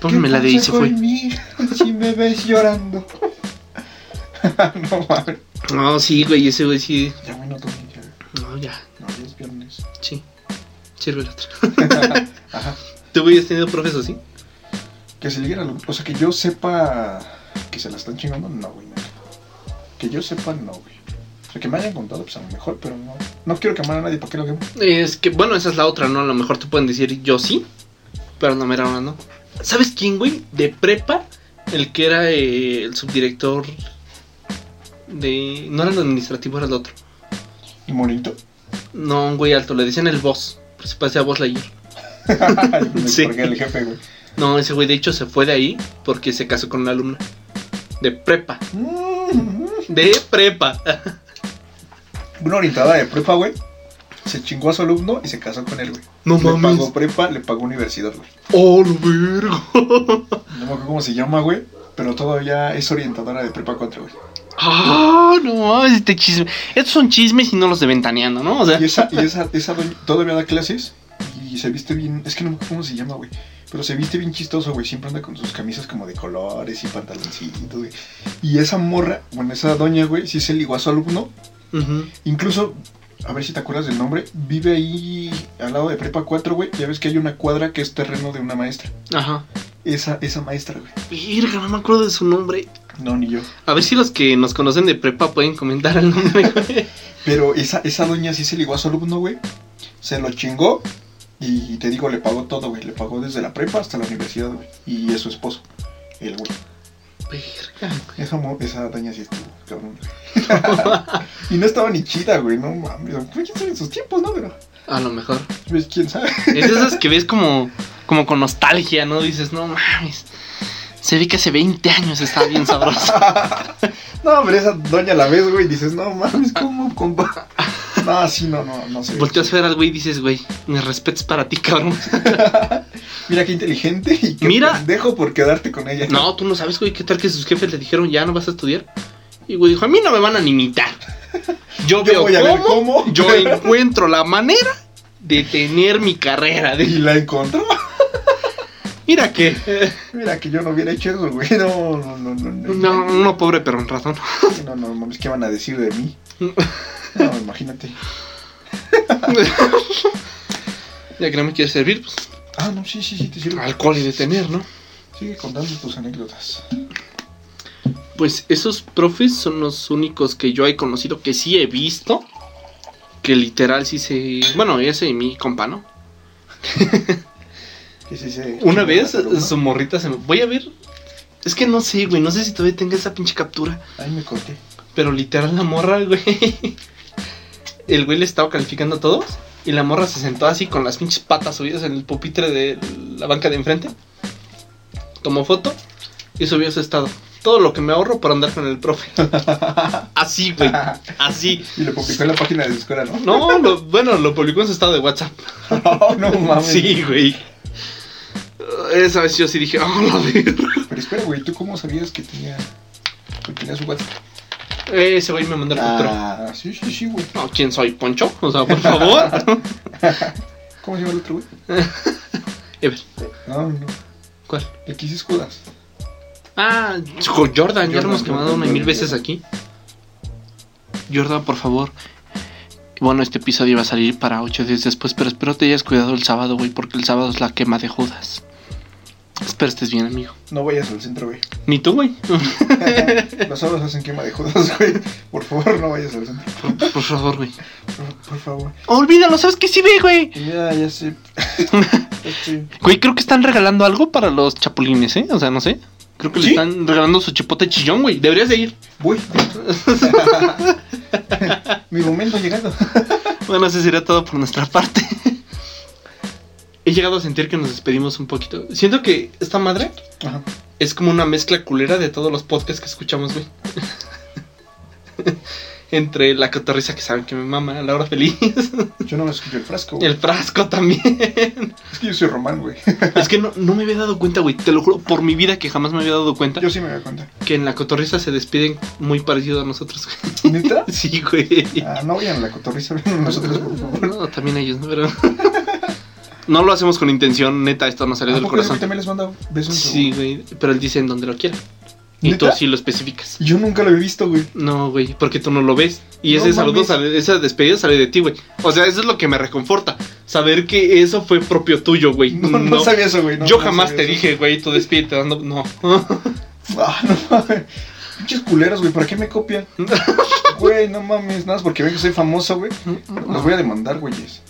Pónganme la de ¿Qué y se fue. Si me ves llorando. *laughs* no mames. No, sí, güey. Ese güey sí. Ya bueno, Tony, ya. No, ya. No, ya es viernes. Sí. Sirve el otro. *laughs* Ajá. ¿Tú hubieras tenido profes así? Que se llegara lo... O sea, que yo sepa que se la están chingando, no, güey. nunca. Que yo sepa, no, güey. O sea, que me hayan contado, pues a lo mejor, pero no. No quiero quemar a nadie, ¿para qué lo quemo? Es que, bueno, esa es la otra, ¿no? A lo mejor te pueden decir yo sí, pero no, mera, no. ¿Sabes quién, güey? De prepa, el que era eh, el subdirector de... No era el administrativo, era el otro. ¿Y monito? No, un güey alto, le decían el boss. Pero se parecía a Boss Lightyear. *laughs* Sí. Porque el jefe, güey. No, ese güey de hecho se fue de ahí porque se casó con una alumna. De prepa. Mm. De prepa. *laughs* Una orientada de prepa, güey. Se chingó a su alumno y se casó con él, güey. No le mames. pagó prepa, le pagó universidad, güey. ¡Oh, lo vergo! *laughs* No me acuerdo cómo se llama, güey. Pero todavía es orientadora de prepa 4, güey. ¡Ah! no mames, este chisme. Estos son chismes y no los de ventaneando, ¿no? O sea, Y esa, y *laughs* esa, esa todavía da clases y se viste bien. Es que no me acuerdo cómo se llama, güey. Pero se viste bien chistoso, güey. Siempre anda con sus camisas como de colores y pantaloncitos, güey. Y esa morra, bueno, esa doña, güey, sí se ligó a su alumno. Incluso, a ver si te acuerdas del nombre, vive ahí al lado de Prepa 4, güey. Ya ves que hay una cuadra que es terreno de una maestra. Ajá. Esa, esa maestra, güey. Virga, no me acuerdo de su nombre. No, ni yo. A ver si los que nos conocen de prepa pueden comentar el nombre, güey. *laughs* Pero esa, esa doña sí se ligó a su alumno, güey. Se lo chingó. Y te digo, le pagó todo, güey. Le pagó desde la prepa hasta la universidad, güey. Y es su esposo. El güey. Verga. Esa, mo- esa doña sí estuvo, cabrón. *laughs* y no estaba ni chida, güey. No mames. ¿Quién sabe en sus tiempos, no? Pero, A lo mejor. pues, quién sabe. Es de esas que ves como, como con nostalgia, ¿no? Dices, no mames. Se ve que hace 20 años estaba bien sabroso. *laughs* no, pero esa doña la ves, güey. Y dices, no mames, ¿cómo, compa? *laughs* No, sí, no, no, no sé. Volteas a ver al güey y dices, güey, mis respetos para ti, cabrón. *laughs* Mira qué inteligente y qué Mira. pendejo por quedarte con ella. No, tú no sabes, güey, qué tal que sus jefes le dijeron, ya no vas a estudiar. Y güey dijo, a mí no me van a ni imitar. *laughs* Yo, Yo veo voy a ver cómo, yo encuentro la manera de tener mi carrera. Y la encontró. *laughs* Mira que... Mira que yo no hubiera hecho eso, güey. No, no, no, no. No, no, no, pobre perrón ratón. no, no, mames, ¿qué van a decir de mí? No, imagínate. *laughs* ya que no me quieres servir, pues Ah, no, sí, sí, sí, te sirve. alcohol y detener, ¿no? Sigue contando tus anécdotas. Pues esos profes son los únicos que yo he conocido que sí he visto. Que literal sí se... Bueno, ese y mi compa, ¿no? *laughs* Que sí se- Una vez su morrita se me... Voy a ver... Es que no sé, güey. No sé si todavía tenga esa pinche captura. Ahí me corté. Pero literal la morra, güey. El güey le estaba calificando a todos. Y la morra se sentó así con las pinches patas subidas en el pupitre de la banca de enfrente. Tomó foto y subió su estado. Todo lo que me ahorro por andar con el profe. *laughs* Así, güey. *laughs* Así. Y lo publicó en la página de su escuela, ¿no? No, lo- bueno, lo publicó en su estado de WhatsApp. No, *laughs* no mames. Sí, güey. Esa vez yo sí dije, oh, la. Pero espera, güey, ¿tú cómo sabías que tenía, que tenía su WhatsApp? Ese güey me mandó el captura. Ah, sí, sí, sí, güey. No, ¿quién soy? ¿Poncho? O sea, por favor. *laughs* ¿Cómo se llama el otro, güey? *laughs* Ever, No, no. ¿cuál? El que hice escudas. Ah, jo- Jordan, ya lo Jordan, hemos quemado Jordan, una y mil Jordan, veces Jordan. aquí. Jordan, por favor. Bueno, este episodio iba a salir para ocho días después, pero espero te hayas cuidado el sábado, güey, porque el sábado es la quema de Judas. Espero estés bien, amigo. No vayas al centro, güey. Ni tú, güey. *laughs* Los sábados hacen quema de judas, güey. Por favor, no vayas al centro. Por, por favor, güey. Por, por favor. Olvídalo, ¿sabes qué sí ve, güey? Ya, ya sé. *laughs* Estoy- Güey, creo que están regalando algo para los chapulines, ¿eh? O sea, no sé. Creo que le ¿Sí? están regalando su chipote chillón, güey. Deberías de ir. Voy. *laughs* Mi momento ha llegado. Bueno, eso sería todo por nuestra parte. He llegado a sentir que nos despedimos un poquito. Siento que esta madre Ajá. es como una mezcla culera de todos los podcasts que escuchamos, güey. *laughs* Entre la cotorriza que saben que me mama, la hora feliz, *laughs* Yo no me escucho el frasco, güey. el frasco también. *laughs* Es que yo soy Román, güey. Es que no, no me había dado cuenta, güey. Te lo juro, por mi vida que jamás me había dado cuenta Yo sí me doy cuenta. que en la cotorriza se despiden muy parecido a nosotros, güey. ¿Neta? Sí, güey. Ah, no vayan a la cotorriza, nosotros, por favor. No, también ellos, ¿no? Pero... No lo hacemos con intención, neta, esto no salió ¿A del corazón. también les manda besos? Sí, güey, pero él dice en donde lo quiera. Y tú sí lo especificas. Yo nunca lo he visto, güey. No, güey, porque tú no lo ves. Y No ese saludo, sale, esa despedida sale de ti, güey. O sea, eso es lo que me reconforta. Saber que eso fue propio tuyo, güey. No, no, sabía eso, güey. no, Yo jamás te eso. dije, güey, tú despídete dando. No. *laughs* Ah, no mames. Pinches culeros, güey. ¿Para qué me copian? *laughs* Güey, no mames. Nada más porque ven que soy famoso, güey. Los voy a demandar, güeyes.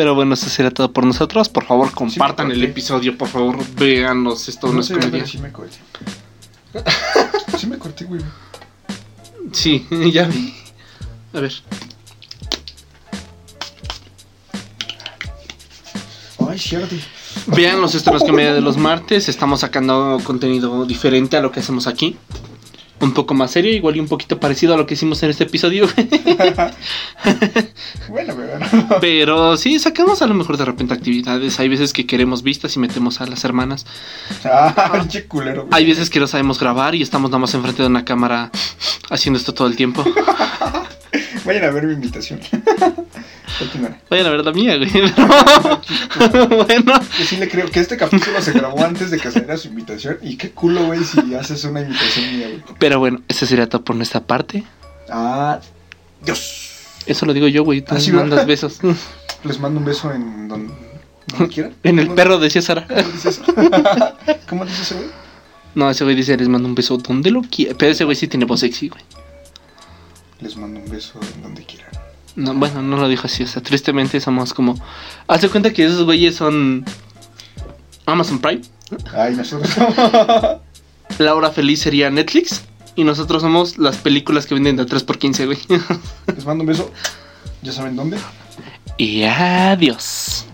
Pero bueno, eso será todo por nosotros. Por favor, compartan Sí, el episodio, por favor, véanos. Esto no, No es comedia. sí me corté. *laughs* Sí me corté, güey. Sí, *laughs* ya vi. A ver. Ay, cierto. Vean los estrenos comedia de los martes. Estamos sacando contenido diferente a lo que hacemos aquí. Un poco más serio, igual y un poquito parecido a lo que hicimos en este episodio. *laughs* Bueno, pero no. Pero sí, sacamos a lo mejor de repente actividades. Hay veces que queremos vistas y metemos a las hermanas. Ah, *laughs* pinche culero. Hay veces que no sabemos grabar y estamos nada más enfrente de una cámara haciendo esto todo el tiempo. *laughs* Vayan a ver mi invitación. Vayan a ver la mía, güey. *laughs* Pero, *laughs* bueno, Yo sí le creo que este capítulo se grabó antes de que saliera su invitación. Y qué culo, güey, si haces una invitación mía, güey. pero bueno, ese sería todo por nuestra parte. Ah, Dios. Eso lo digo yo, güey. Tú Ah, sí, mandas besos. *laughs* Les mando un beso en donde, donde quieran. En el ¿Cómo- perro decía Sara. ¿Cómo dice eso? ¿Cómo dice ese güey? No, ese güey dice, les mando un beso donde lo quiera. Pero ese güey sí tiene voz sexy, güey. Les mando un beso en donde quieran. No, bueno, no lo dijo así. O sea, tristemente somos como... Haz de cuenta que esos güeyes son... Amazon Prime. Ay, nosotros. La hora feliz sería Netflix. Y nosotros somos las películas que venden de 3x15, güey. Les mando un beso. Ya saben dónde. y adiós.